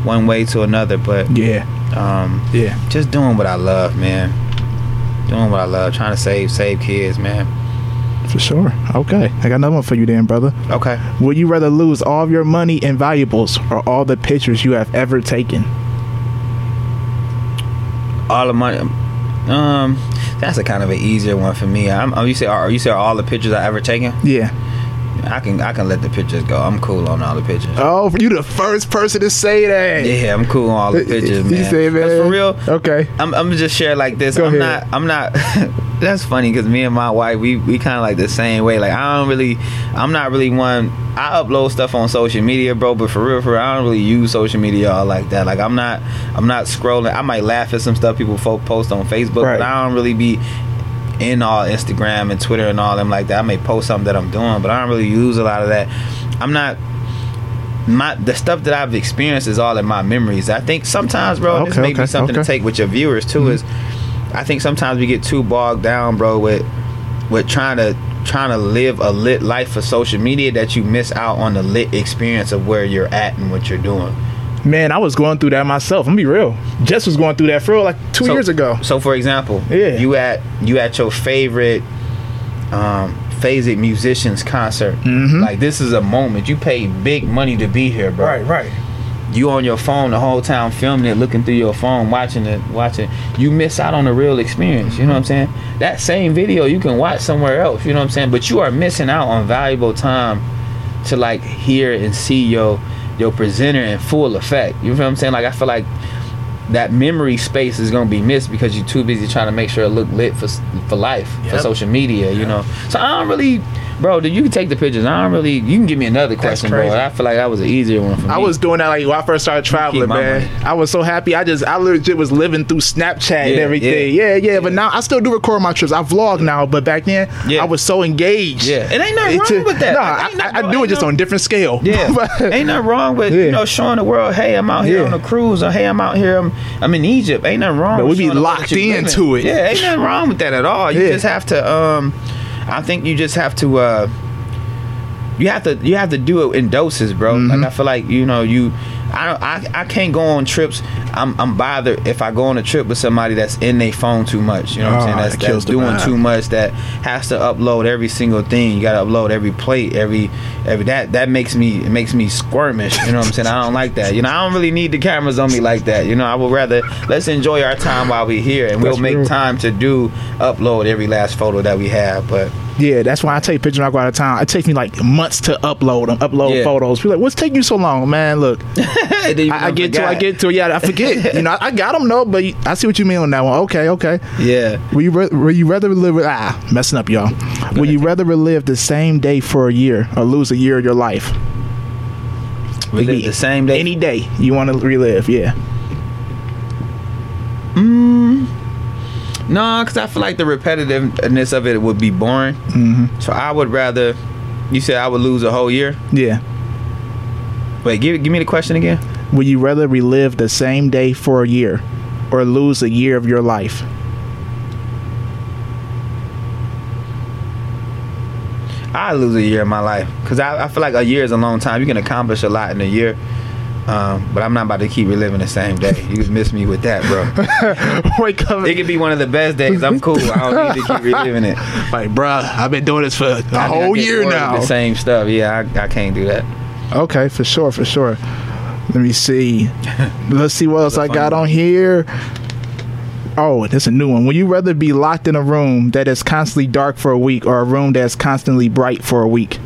one way to another. But Yeah, um, yeah. just doing what I love, man. Doing what I love, trying to save save kids, man. For sure. Okay. I got another one for you then, brother. Okay. Would you rather lose all of your money and valuables or all the pictures you have ever taken? All the money. Um, that's a kind of an easier one for me. I'm, oh, you say, are you say all the pictures I ever taken? Yeah. I can I can let the pictures go. I'm cool on all the pictures. Oh, you the first person to say that. Yeah, I'm cool on all the pictures, You man. say, 'Cause man. For real, Okay. I'm I'm just share like this. Go I'm ahead. not I'm not. [LAUGHS] that's funny because me and my wife we we kind of like the same way. Like I don't really I'm not really one. I upload stuff on social media, bro. But for real, for real, I don't really use social media all like that. Like I'm not I'm not scrolling. I might laugh at some stuff people post on Facebook, Right. but I don't really be in all Instagram and Twitter and all them like that. I may post something that I'm doing, but I don't really use a lot of that. I'm not my the stuff that I've experienced is all in my memories. I think sometimes, bro, this may okay, be something okay. to take with your viewers too. Mm-hmm. Is I think sometimes we get too bogged down, bro, with with trying to trying to live a lit life for social media that you miss out on the lit experience of where you're at and what you're doing. Man, I was going through that myself. I'm gonna be real. Jess was going through that for real like two So- years ago. So, for example, Yeah. you at you at your favorite um phasic musicians concert. Mhm. Like this is a moment. You paid big money to be here, bro. Right, right. you on your phone the whole time filming it looking through your phone watching it watching you miss out on the real experience you know what i'm saying that same video you can watch somewhere else you know what i'm saying but you are missing out on valuable time to like hear and see your your presenter in full effect. You know what i'm saying? Like i feel like that memory space is gonna be missed because you're too busy trying to make sure it look lit for for life for social media you know? So i don't really bro you can take the pictures i don't really you can give me another question bro i feel like that was an easier one for me I was doing that like when I first started traveling, man. money. I was so happy. I just I legit was living through Snapchat and Yeah, everything. Yeah. yeah, But now I still do record my trips. I vlog now, but back then Yeah. I was so engaged. Yeah, it ain't nothing It wrong ju- with that. No, Like, I, ain't I, do it just no- on different scale. Yeah, [LAUGHS] But- ain't nothing wrong with Yeah. you know showing the world, hey, I'm out here Yeah. on a cruise, or hey, I'm out here, I'm, I'm in Egypt. Ain't nothing wrong. With that. But we be showing the world locked into it. Yeah, ain't nothing wrong with that at all. You just have to. um I think you just have to. uh you have to you have to do it in doses, bro. Mm-hmm. Like I feel like you know you, I don't I, I can't go on trips. I'm I'm bothered if I go on a trip with somebody that's in their phone too much. You know what I'm Oh, saying? Ah, that's, that that's doing too much. That has to upload every single thing. You got to upload every plate, every every that that makes me it makes me squirmish. You know what I'm saying? I don't like that. You know I don't really need the cameras on me like that. You know I would rather let's enjoy our time while we're here, and we'll That's make real. time to do upload every last photo that we have. But Yeah, that's why I take pictures when I go out of town. It takes me like months to upload them, upload Yeah. photos. People like, what's taking you so long, man? Look, [LAUGHS] I, get to, I get to, yeah, I forget. [LAUGHS] you know, I, I got them though, but I see what you mean on that one. Okay, okay. Yeah. Will you, re- will you rather live ah, messing up, y'all. Will you rather relive the same day for a year or lose a year of your life? We Could live be the same day. Any day you want to relive, yeah. Mm. No, because I feel like the repetitiveness of it would be boring. Mm-hmm. So I would rather. You said I would lose a whole year. Yeah. Wait, give give me the question again. Would you rather relive the same day for a year or lose a year of your life? I lose a year of my life because I, I feel like a year is a long time. You can accomplish a lot in a year. Um, but I'm not about to keep reliving the same day. You just miss me with that, bro. [LAUGHS] Wake up. It could be one of the best days. I'm cool. I don't need to keep reliving it. [LAUGHS] Like, bruh, I've been doing this for a I whole year now. The same stuff. Yeah, I, I can't do that. Okay, for sure, for sure. Let me see. [LAUGHS] Let's see what else I got one. on here. Oh, that's a new one. Would you rather be locked in a room that is constantly dark for a week or a room that's constantly bright for a week?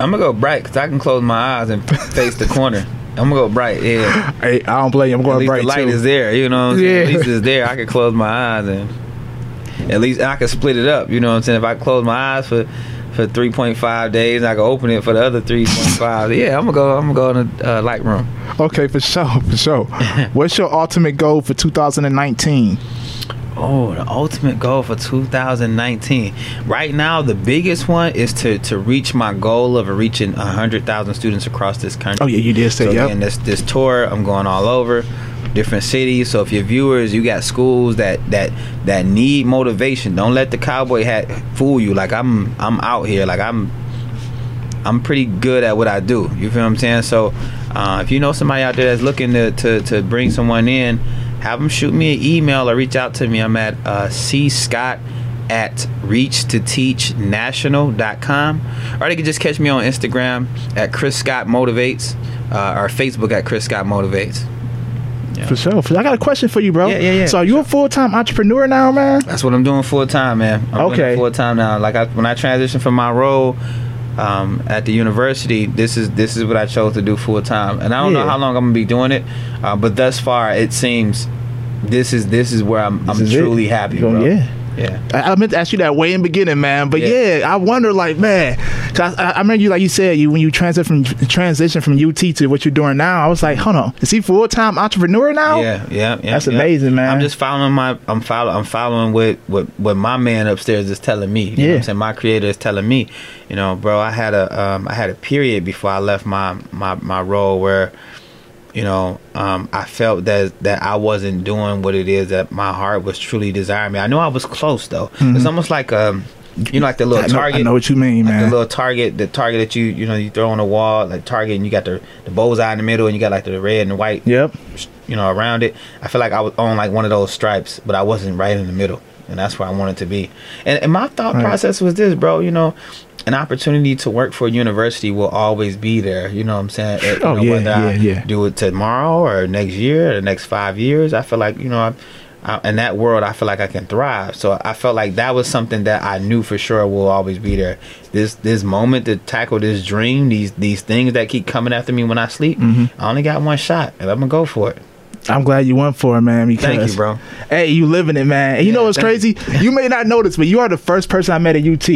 I'm gonna go bright because I can close my eyes and face the corner. I'm gonna go bright. Yeah. [LAUGHS] Hey, I don't blame you. I'm going At least bright the light too. is there. You know what I'm saying? Yeah. At least it's there. I can close my eyes and at least I can split it up. You know what I'm saying? If I close my eyes for for 3.5 days, I can open it for the other 3.5. yeah, I'm gonna go. I'm gonna go in the uh, light room. Okay, for sure, for sure. [LAUGHS] What's your ultimate goal for 2019? Oh, the ultimate goal for 2019. Right now, the biggest one is to to reach my goal of reaching 100,000 students across this country. Oh yeah, you did say So yep. again, this this tour, I'm going all over different cities. So if your viewers, you got schools that that that need motivation, don't let the cowboy hat fool you. Like I'm I'm out here. Like I'm I'm pretty good at what I do. You feel what I'm saying? So uh, if you know somebody out there that's looking to, to, to bring someone in, have them shoot me an email or reach out to me. I'm at uh, C Scott at reachtoteachnational.com or they can just catch me on Instagram at Chris Scott Motivates uh, or Facebook at Chris Scott Motivates. Yeah. For sure. I got a question for you, bro. Yeah, yeah, yeah, So are you a full time entrepreneur now, man? That's what I'm doing full time, man. I'm Okay. full time now. Like I, when I transitioned from my role um, at the university, this is this is what I chose to do full time, and I don't Yeah. know how long I'm gonna be doing it, uh, but thus far it seems this is this is where I'm I'm This is it. truly happy, bro. yeah. Yeah. I, I meant to ask you that way in the beginning, man. But yeah, Yeah. I wonder, like, man, 'cause I, I remember you, like you said, you when you transition from transition from UT to what you're doing now. I was like, hold on, is he full time entrepreneur now? Yeah, yeah, yeah. That's yeah. amazing, man. I'm just following my. I'm follow. I'm following what what what my man upstairs is telling me. You know Yeah. what I'm saying my creator is telling me. You know, bro. I had a um I had a period before I left my my my role where, you know, um I felt that that I wasn't doing what it is that my heart was truly desiring me. I know I was close though. It's almost like um. You know, like the little Mm-hmm. I know, target. I know what you mean, like man. the little target, the target that you you know you throw on the wall, like target, and you got the the bullseye in the middle, and you got like the red and the white yep. you know, around it. I feel like I was on like one of those stripes, but I wasn't right in the middle, and that's where I wanted to be. And, and my thought Right. process was this, bro. You know, an opportunity to work for a university will always be there. You know what I'm saying? It- Oh, know, yeah, whether I yeah, yeah. do it tomorrow or next year or the next five years, I feel like you know. I, I, in that world, I feel like I can thrive. So I felt like that was something that I knew for sure will always be there. This this moment to tackle this dream, these these things that keep coming after me when I sleep. Mm-hmm. I only got one shot, and I'm gonna go for it. I'm glad you went for it, man. Because Thank you, bro. Hey, you living it, man. And you Yeah, know what's crazy? You. may not notice, but you are the first person I met at UT.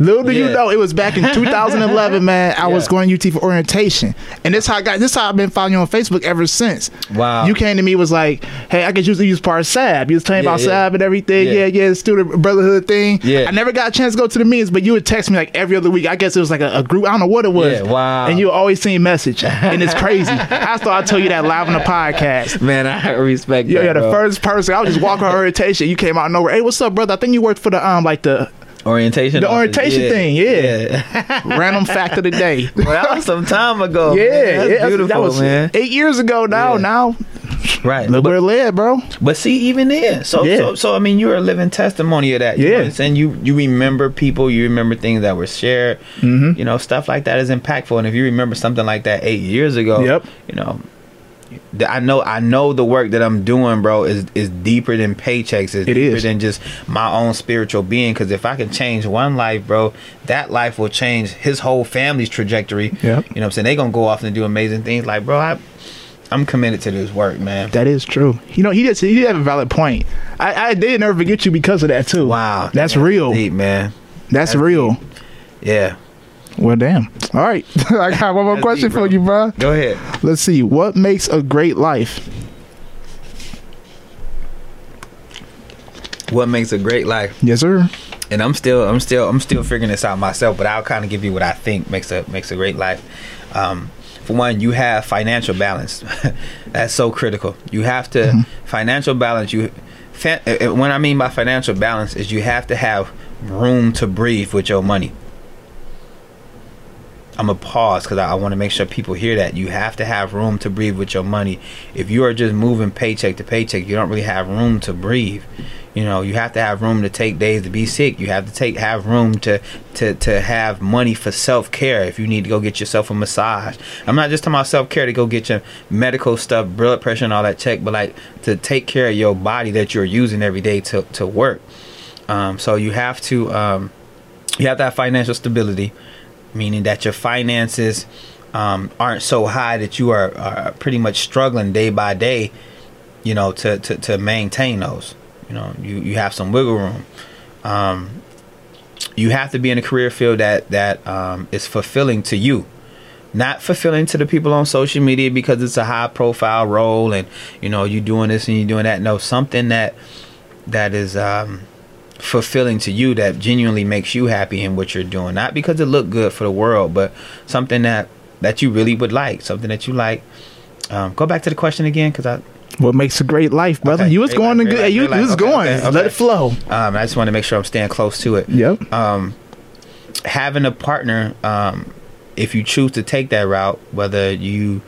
Little do you know, it was back in [LAUGHS] 2011, man. I was going to UT for orientation, and this how I got. This how I've been following you on Facebook ever since. Wow. You came to me was like, "Hey, I could use use part of SAB." You was telling Yeah, about yeah. SAB and everything. Yeah, Yeah. yeah, the student brotherhood thing. Yeah. I never got a chance to go to the meetings, but you would text me like every other week. I guess it was like a, a group. I don't know what it was. Yeah, wow. And you always send a message, and it's crazy. I thought I'd tell you that live on the podcast. Man, I [LAUGHS] respect Yeah, that. yeah, the bro. first person. I was just walking on orientation. You came out of nowhere. Hey, what's up, brother? I think you worked for the um like the orientation. the office. orientation Yeah, thing, yeah. [LAUGHS] random fact of the day. [LAUGHS] Well, that was some time ago. yeah, man. that's yeah, beautiful, that was man. eight years ago now. Yeah. Now Right, look but, where it led, bro. but see, even then, so, Yeah. so so I mean, you're a living testimony of that. Yeah. what you you remember people, you remember things that were shared. Mhm. You know, stuff like that is impactful. And if you remember something like that eight years ago, Yep. you know. I know I know the work that I'm doing, bro, is is deeper than paychecks. It's It deeper is. than just my own spiritual being. Because if I can change one life, bro, that life will change his whole family's trajectory. Yep. You know what I'm saying? They gonna go off and do amazing things. Like, bro, I I'm committed to this work, man. That is true. You know, he did. He did have a valid point. I, I did never forget you because of that too. Wow. that's real. Deep, man. That's, That's real. Yeah. Well, damn. All right, [LAUGHS] I got one more That's question deep, for you, bro. Go ahead. Let's see. What makes a great life? What makes a great life? Yes, sir. and I'm still I'm still I'm still figuring this out myself, but I'll kind of give you what I think makes a makes a great life. Um, for one, you have financial balance. [LAUGHS] That's so critical. You have to financial balance. You fa- uh, uh, when I mean by financial balance is you have to have room to breathe with your money. I'm gonna pause because I, I want to make sure people hear that you have to have room to breathe with your money. If you are just moving paycheck to paycheck, you don't really have room to breathe. You know, you have to have room to take days to be sick. You have to take have room to to to have money for self care. If you need to go get yourself a massage, I'm not just talking about self care to go get your medical stuff, blood pressure and all that check, but like to take care of your body that you're using every day to to work. Um, so you have to um, you have to have financial stability, meaning that your finances um, aren't so high that you are, are pretty much struggling day by day, you know, to, to, to maintain those. You know, you, you have some wiggle room. Um, you have to be in a career field that that um, is fulfilling to you, not fulfilling to the people on social media because it's a high profile role and you know you're doing this and you're doing that. No, something that that is um, fulfilling to you that genuinely makes you happy in what you're doing not because it look good for the world but something that that you really would like something that you like um, go back to the question again because i What makes a great life, brother? Okay, You was great going life, to good. life, You, you was. Okay, going. okay, Let it flow. um, i just want to make sure i'm staying close to it Yep. um, having a partner, um, if you choose to take that route, whether you,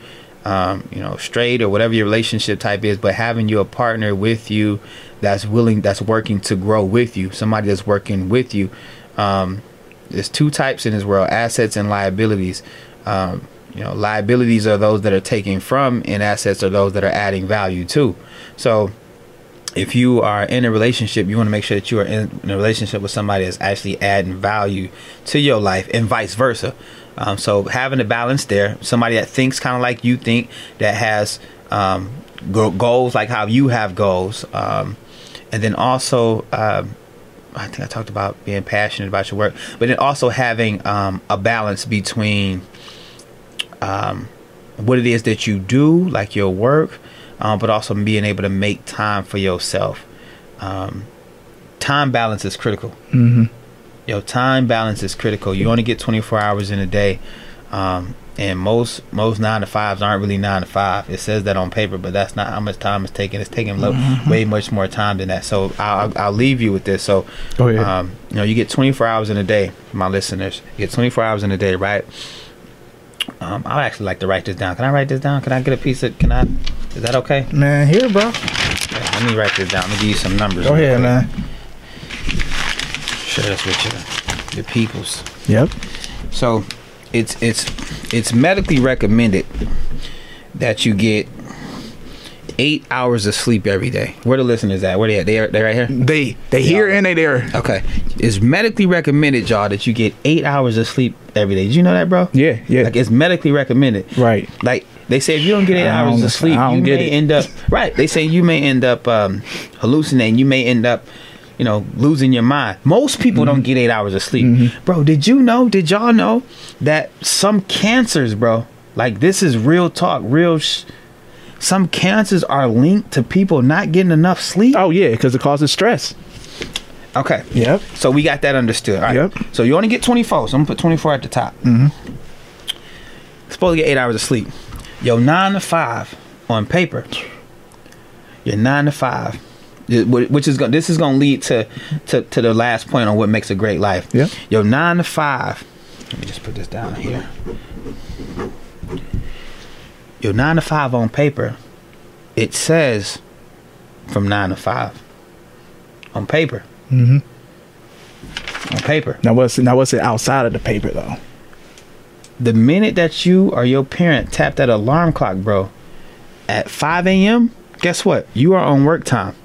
um, you know, straight or whatever your relationship type is, but having you a partner with you that's willing, that's working to grow with you, somebody that's working with you. Um, there's two types in this world: assets and liabilities. Um, you know, liabilities are those that are taken from, and assets are those that are adding value to. So, if you are in a relationship, you want to make sure that you are in, a relationship with somebody that's actually adding value to your life, and vice versa. Um, so, having a balance there, somebody that thinks kind of like you think, that has um, goals like how you have goals, um, and then also. Um, I think I talked about being passionate about your work, but then also having um, a balance between um, what it is that you do, like your work, um, but also being able to make time for yourself. Um, time balance is critical. Mm-hmm. Yo, time balance is critical. You only get 24 hours in a day, um, and most most nine to fives aren't really nine to five. It says that on paper, but that's not how much time it's taking. It's taking Mm-hmm. way much more time than that. So I'll, I'll leave you with this. So, Go ahead. um, you know, you get 24 hours in a day, my listeners. You get 24 hours in a day, right? Um, I'd actually like to write this down. Can I write this down? Can I get a piece of? Can I? Is that okay? Man, here, bro. Yeah, let me write this down. Let me give you some numbers. Go ahead, man. Share this with your your peoples. Yep. So it's it's it's medically recommended that you get eight hours of sleep every day. Where the listeners at? Where they at? They they right here. They they here and they there. Okay, it's medically recommended, y'all, that you get eight hours of sleep every day. Did you know that, bro? Yeah, yeah. Like it's medically recommended. Right. Like they say, if you don't get eight hours of sleep, you get may it. end up right. They say you may end up um, hallucinating. You may end up, you know, losing your mind. Most people Mm-hmm. don't get eight hours of sleep, bro. Did you know? Did y'all know that some cancers, bro? Like this is real talk, real. Sh- some cancers are linked to people not getting enough sleep. Oh yeah, because it causes stress. Okay. Yep. So we got that understood. All right. Yep. So you only get 24. So I'm gonna put 24 at the top. Mm-hmm. Supposed to get eight hours of sleep. Yo, nine to five on paper. You're nine to five, which is going. This is gonna lead to, to to the last point on what makes a great life. Yep. Yo, nine to five. Let me just put this down here. Your nine to five on paper. It says from nine to five on paper. Mm-hmm. On paper. Now what's now what's it outside of the paper though? the minute that you or your parent tap that alarm clock, bro, at 5 a.m., guess what? You are on work time.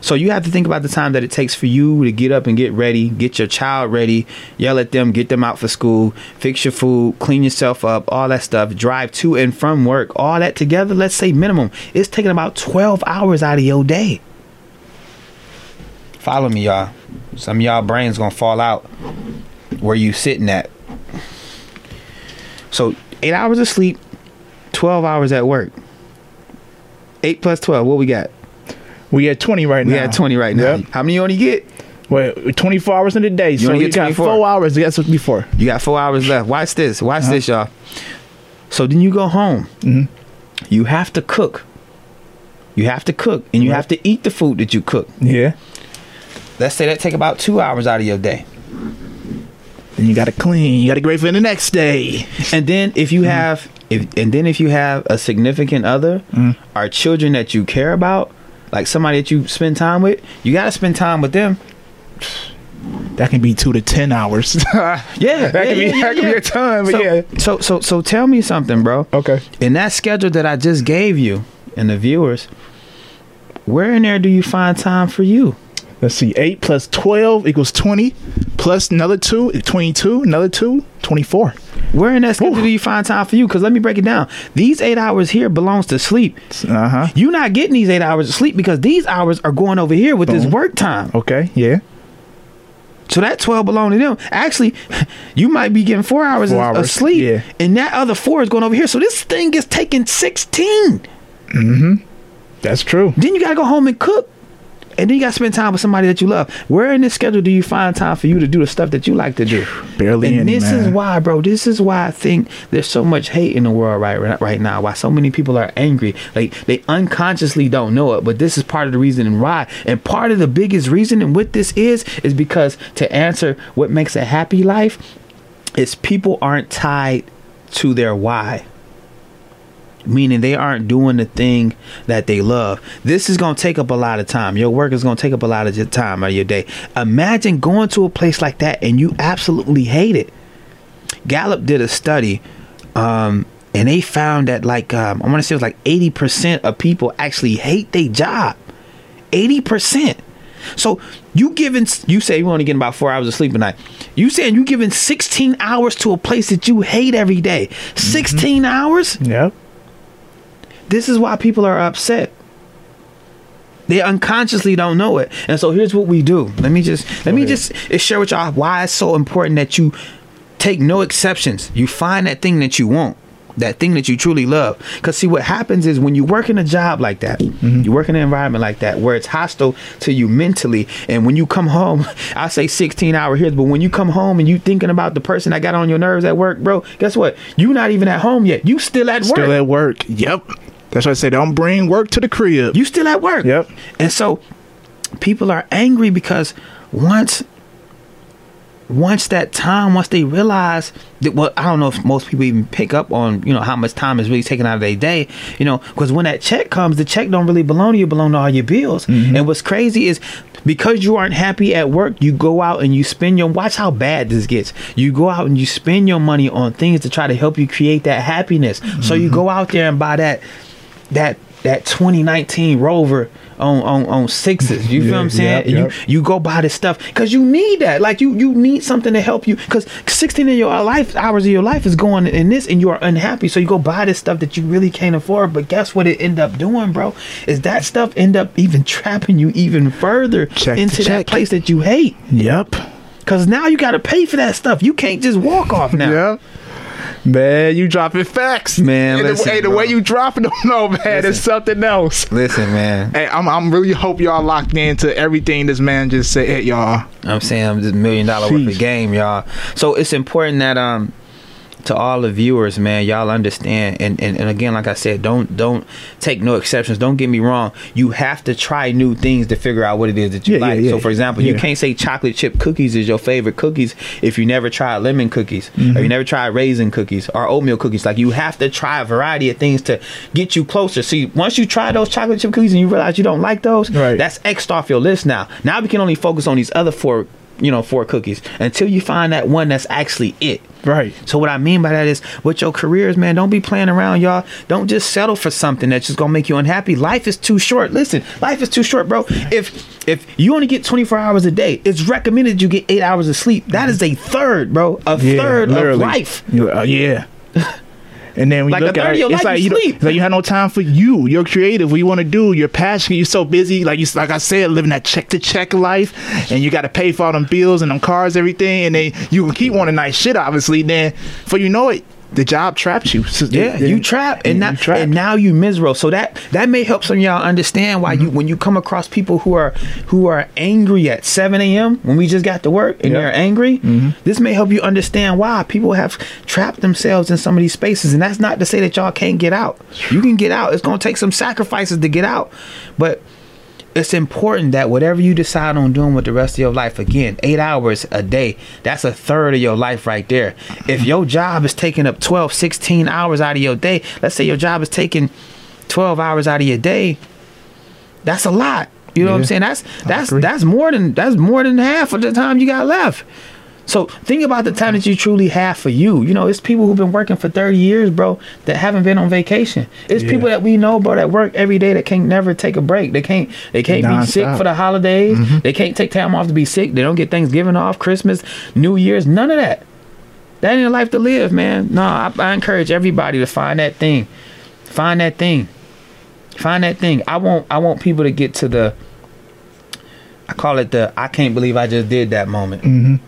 So you have to think about the time that it takes for you to get up and get ready, get your child ready, yell at them, get them out for school, fix your food, clean yourself up, all that stuff, drive to and from work, all that together. Let's say minimum, it's taking about 12 hours out of your day. Follow me, y'all. Some y'all brains gonna fall out where you sitting at. So eight hours of sleep, twelve hours at work. Eight plus twelve, what we got? We at twenty right now. We now. got twenty right now. Yep. How many you only get? Well, twenty four hours in the day. so only we get got four hours. That's what before. You got four hours left. Watch this. Watch Uh-huh. this, y'all. So then you go home. Mhm. You have to cook. You have to cook, and you Right. have to eat the food that you cook. Yeah. Let's say that take about two hours out of your day. Then you got to clean. You got to get ready for the next day. And then if you have if and then if you have a significant other Mm. or children that you care about, like somebody that you spend time with, you got to spend time with them. [SIGHS] That can be two to ten hours. [LAUGHS] Yeah, that yeah, can be yeah, that can be a ton. But so, yeah. so so so tell me something, bro. Okay. In that schedule that I just gave you and the viewers, where in there do you find time for you? Let's see. Eight plus twelve equals twenty. Plus another two, twenty-two. Another two, twenty-four. Where in that schedule Ooh. do you find time for you? Because let me break it down. These eight hours here belongs to sleep. Uh huh. You're not getting these eight hours of sleep because these hours are going over here with this work time. Okay. Yeah. So that 12 belong to them. Actually, [LAUGHS] you might be getting four hours, Four of, of hours, sleep, yeah. and that other four is going over here. So this thing is taking 16. Mm-hmm. That's true. Then you got to go home and cook. And then you got to spend time with somebody that you love. Where in this schedule do you find time for you to do the stuff that you like to do? Barely and any, this is why, bro. This is why I think there's so much hate in the world right right- right now. Why so many people are angry. Like they unconsciously don't know it, but this is part of the reason why. And part of the biggest reason and what this is is because to answer what makes a happy life is people aren't tied to their why. Meaning they aren't doing the thing that they love. This is gonna take up a lot of time. Your work is gonna take up a lot of your time out of your day. Imagine going to a place like that and you absolutely hate it. Gallup did a study um, and they found that like um, I want to say it was like eighty percent of people actually hate their job. Eighty percent. So you giving you say you only getting about four hours of sleep a night. You saying you giving sixteen hours to a place that you hate every day. 16 Mm-hmm. hours. Yep. This is why people are upset. They unconsciously don't know it. And so here's what we do. Let me just let me ahead. just eh, share with y'all why it's so important that you take no exceptions. You find that thing that you want. That thing that you truly love. Cause see what happens is when you work in a job like that, mm-hmm. you work in an environment like that where it's hostile to you mentally, and when you come home, [LAUGHS] I say 16 hour here, but when you come home and you thinking about the person that got on your nerves at work, bro, guess what? You not even at home yet. You still at work. Still at work. Yep. That's why I say don't bring work to the crib. You still at work. Yep. And so people are angry because once once that time, once they realize that well, I don't know if most people even pick up on, you know, how much time is really taken out of their day, you know, because when that check comes, the check don't really belong to you, belong to all your bills. Mm-hmm. And what's crazy is because you aren't happy at work, you go out and you spend your watch how bad this gets. You go out and you spend your money on things to try to help you create that happiness. So you mm-hmm. go out there and buy that that that 2019 Rover on on on sixes. You feel Yeah, what I'm saying? yep, yep. You you go buy this stuff because you need that. Like you you need something to help you because 16 of your life hours of your life is going in this, and you are unhappy. So you go buy this stuff that you really can't afford. But guess what? It end up doing, bro, is that stuff end up even [LAUGHS] trapping you even further Check into that check. place that you hate. Yep. Because now you got to pay for that stuff. You can't just walk off now. Yep. Man, you dropping facts. Man, And the, hey, the way you dropping them, [LAUGHS] no, man, it's something else. Listen, man. Hey, I'm, I'm really hope y'all locked into everything this man just said, y'all. I'm saying I'm just million dollar worth Sheesh. of game, y'all. So it's important that um to all the viewers, man, y'all understand and, and, and again, like I said, don't don't take no exceptions. Don't get me wrong. You have to try new things to figure out what it is that you Yeah, yeah, like. yeah. So for example, you can't say chocolate chip cookies is your favorite cookies if you never tried lemon cookies Mm-hmm. or you never tried raisin cookies or oatmeal cookies. Like you have to try a variety of things to get you closer. See, once you try those chocolate chip cookies and you realize you don't like those, Right. that's X'd off your list now. Now we can only focus on these other four, you know, four cookies until you find that one that's actually it. Right. So what I mean by that is with your careers, man, don't be playing around, y'all. Don't just settle for something that's just gonna make you unhappy. Life is too short. Listen, life is too short, bro. If if you only get 24 hours a day, it's recommended you get eight hours of sleep. That is a third, bro. A third of life. Uh, yeah. [LAUGHS] And then we Like a look at it, it's like you you, it's like you have no time for you. You're creative. What you want to do. You're passionate. You're so busy. Like you, like I said, living that check to check life, and you got to pay for all them bills and them cars, everything. And then you can keep wanting nice shit, obviously. Then, for you know it, the job traps you. So Yeah, you trap and now you trapped. and now you miserable. So that that may help some of y'all understand why Mm-hmm. you when you come across people who are who are angry at seven a.m. when we just got to work and Yeah. they're angry. Mm-hmm. This may help you understand why people have trapped themselves in some of these spaces, and that's not to say that y'all can't get out. You can get out. It's gonna take some sacrifices to get out, but it's important that whatever you decide on doing with the rest of your life again eight hours a day that's a third of your life right there. If your job is taking up 12 16 hours out of your day let's say your job is taking 12 hours out of your day that's a lot. You know what i'm saying? That's that's that's more than that's more than half of the time you got left so think about the time that you truly have for you. You know, it's people who've been working for 30 years, bro, that haven't been on vacation. It's Yeah. people that we know, bro, that work every day that can't never take a break. They can't they can't be sick for the holidays. They can't take time off to be sick. They don't get Thanksgiving off, Christmas, New Year's, none of that. That ain't a life to live, man. No, I, I encourage everybody to find that thing. Find that thing. Find that thing. I want I want people to get to the I call it the I can't believe I just did that moment. Mhm.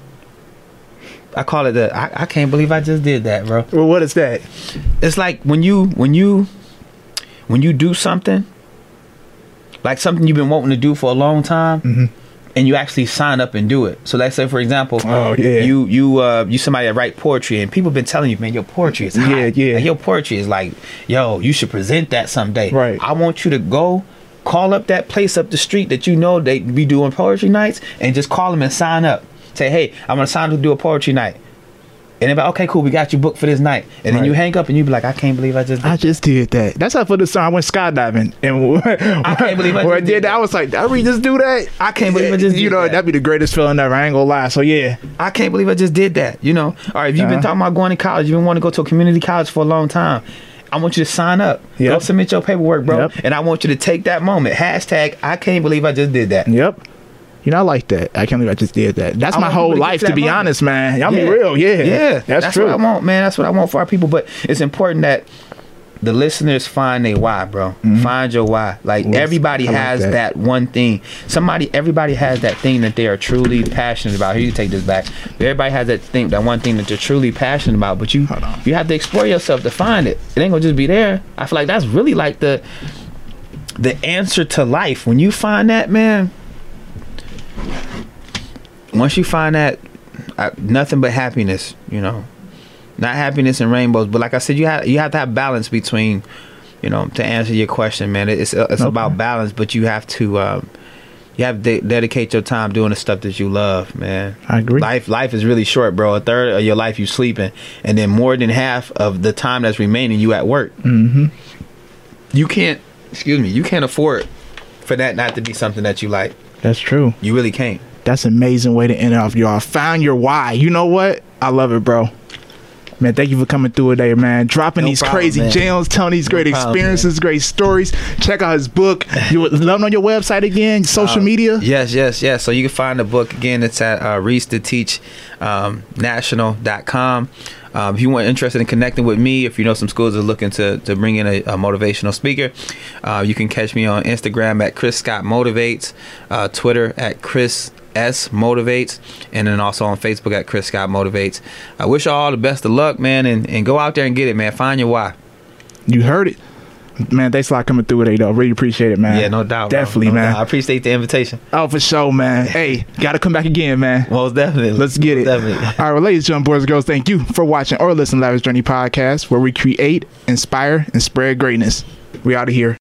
I call it the I, I can't believe I just did that, bro. Well, what is that? It's like when you when you when you do something like something you've been wanting to do for a long time Mhm. and you actually sign up and do it. So let's say for example, Oh, yeah. you you uh you somebody that write poetry and people been telling you, man, your poetry is hot. Yeah, yeah. Like, your poetry is like, yo, you should present that someday. Right. I want you to go call up that place up the street that you know they be doing poetry nights and just call them and sign up. Say, hey, I'm gonna sign to do a poetry night. And they're like, okay, cool, we got you booked for this night. And then you hang up and you be like, I can't believe I just did I just did that. That's how for the song I went skydiving, and [LAUGHS] I can't believe I just did did that. I was like, did I really just do that? I can't believe I just you know that. that'd be the greatest feeling ever. I ain't gonna lie. So yeah, I can't believe I just did that. You know, all right. If you've been Uh-huh. talking about going to college, you've been wanting to go to a community college for a long time. I want you to sign up. Go submit your paperwork, bro. Yep. And I want you to take that moment. Hashtag I can't believe I just did that. yep. You know, I like that. I can't believe I just did that. That's I my whole life, to to be moment. honest, man. Y'all be real, yeah, Yeah. That's, true. what I want, man. That's what I want for our people. But it's important that the listeners find their why, bro. Find your why. Like everybody Mm-hmm. Like has that. that. one thing. Somebody, everybody has that thing that they are truly passionate about. Here, you take this back. Everybody has that thing, that one thing that they're truly passionate about. But you, you have to explore yourself to find it. It ain't gonna just be there. I feel like that's really like the, the answer to life. When you find that, man. Once you find that, uh, nothing but happiness. You know, not happiness and rainbows, but like I said, you have you have to have balance between, you know, to answer your question, man. It's it's Okay. about balance, but you have to um, you have to de- dedicate your time doing the stuff that you love, man. I agree. Life life is really short, bro. A third of your life you sleeping, and then more than half of the time that's remaining you at work. Mm-hmm. You can't, excuse me, you can't afford for that not to be something that you like. That's true. You really can't. That's an amazing way to end it off, y'all. Found your why. You know what? I love it, bro. Man, thank you for coming through today, man. Dropping No these problem, crazy man. gems, telling these great problem, experiences, great stories. Check out his book. You would [LAUGHS] love on your website again, social Uh, media. Yes, yes, yes. So you can find the book again. It's at uh, to Teach um, National.com. Um, if you want interested in connecting with me, if you know some schools are looking to, to bring in a, a motivational speaker, uh, you can catch me on Instagram at Chris Scott Motivates, uh, Twitter at Chris S Motivates, and then also on Facebook at Chris Scott Motivates. I wish all the best of luck, man, and, and go out there and get it, man. Find your why. You heard it. Man, thanks a lot coming through today, though. Really appreciate it, man. Yeah, no doubt. Definitely, No man. doubt. I appreciate the invitation. Oh, for sure, man. Hey, gotta come back again, man. Most definitely. Let's get it. Definitely. All right, well, ladies and gentlemen, boys and girls, thank you for watching or listening to Lavish Journey Podcast, where we create, inspire, and spread greatness. We out of here.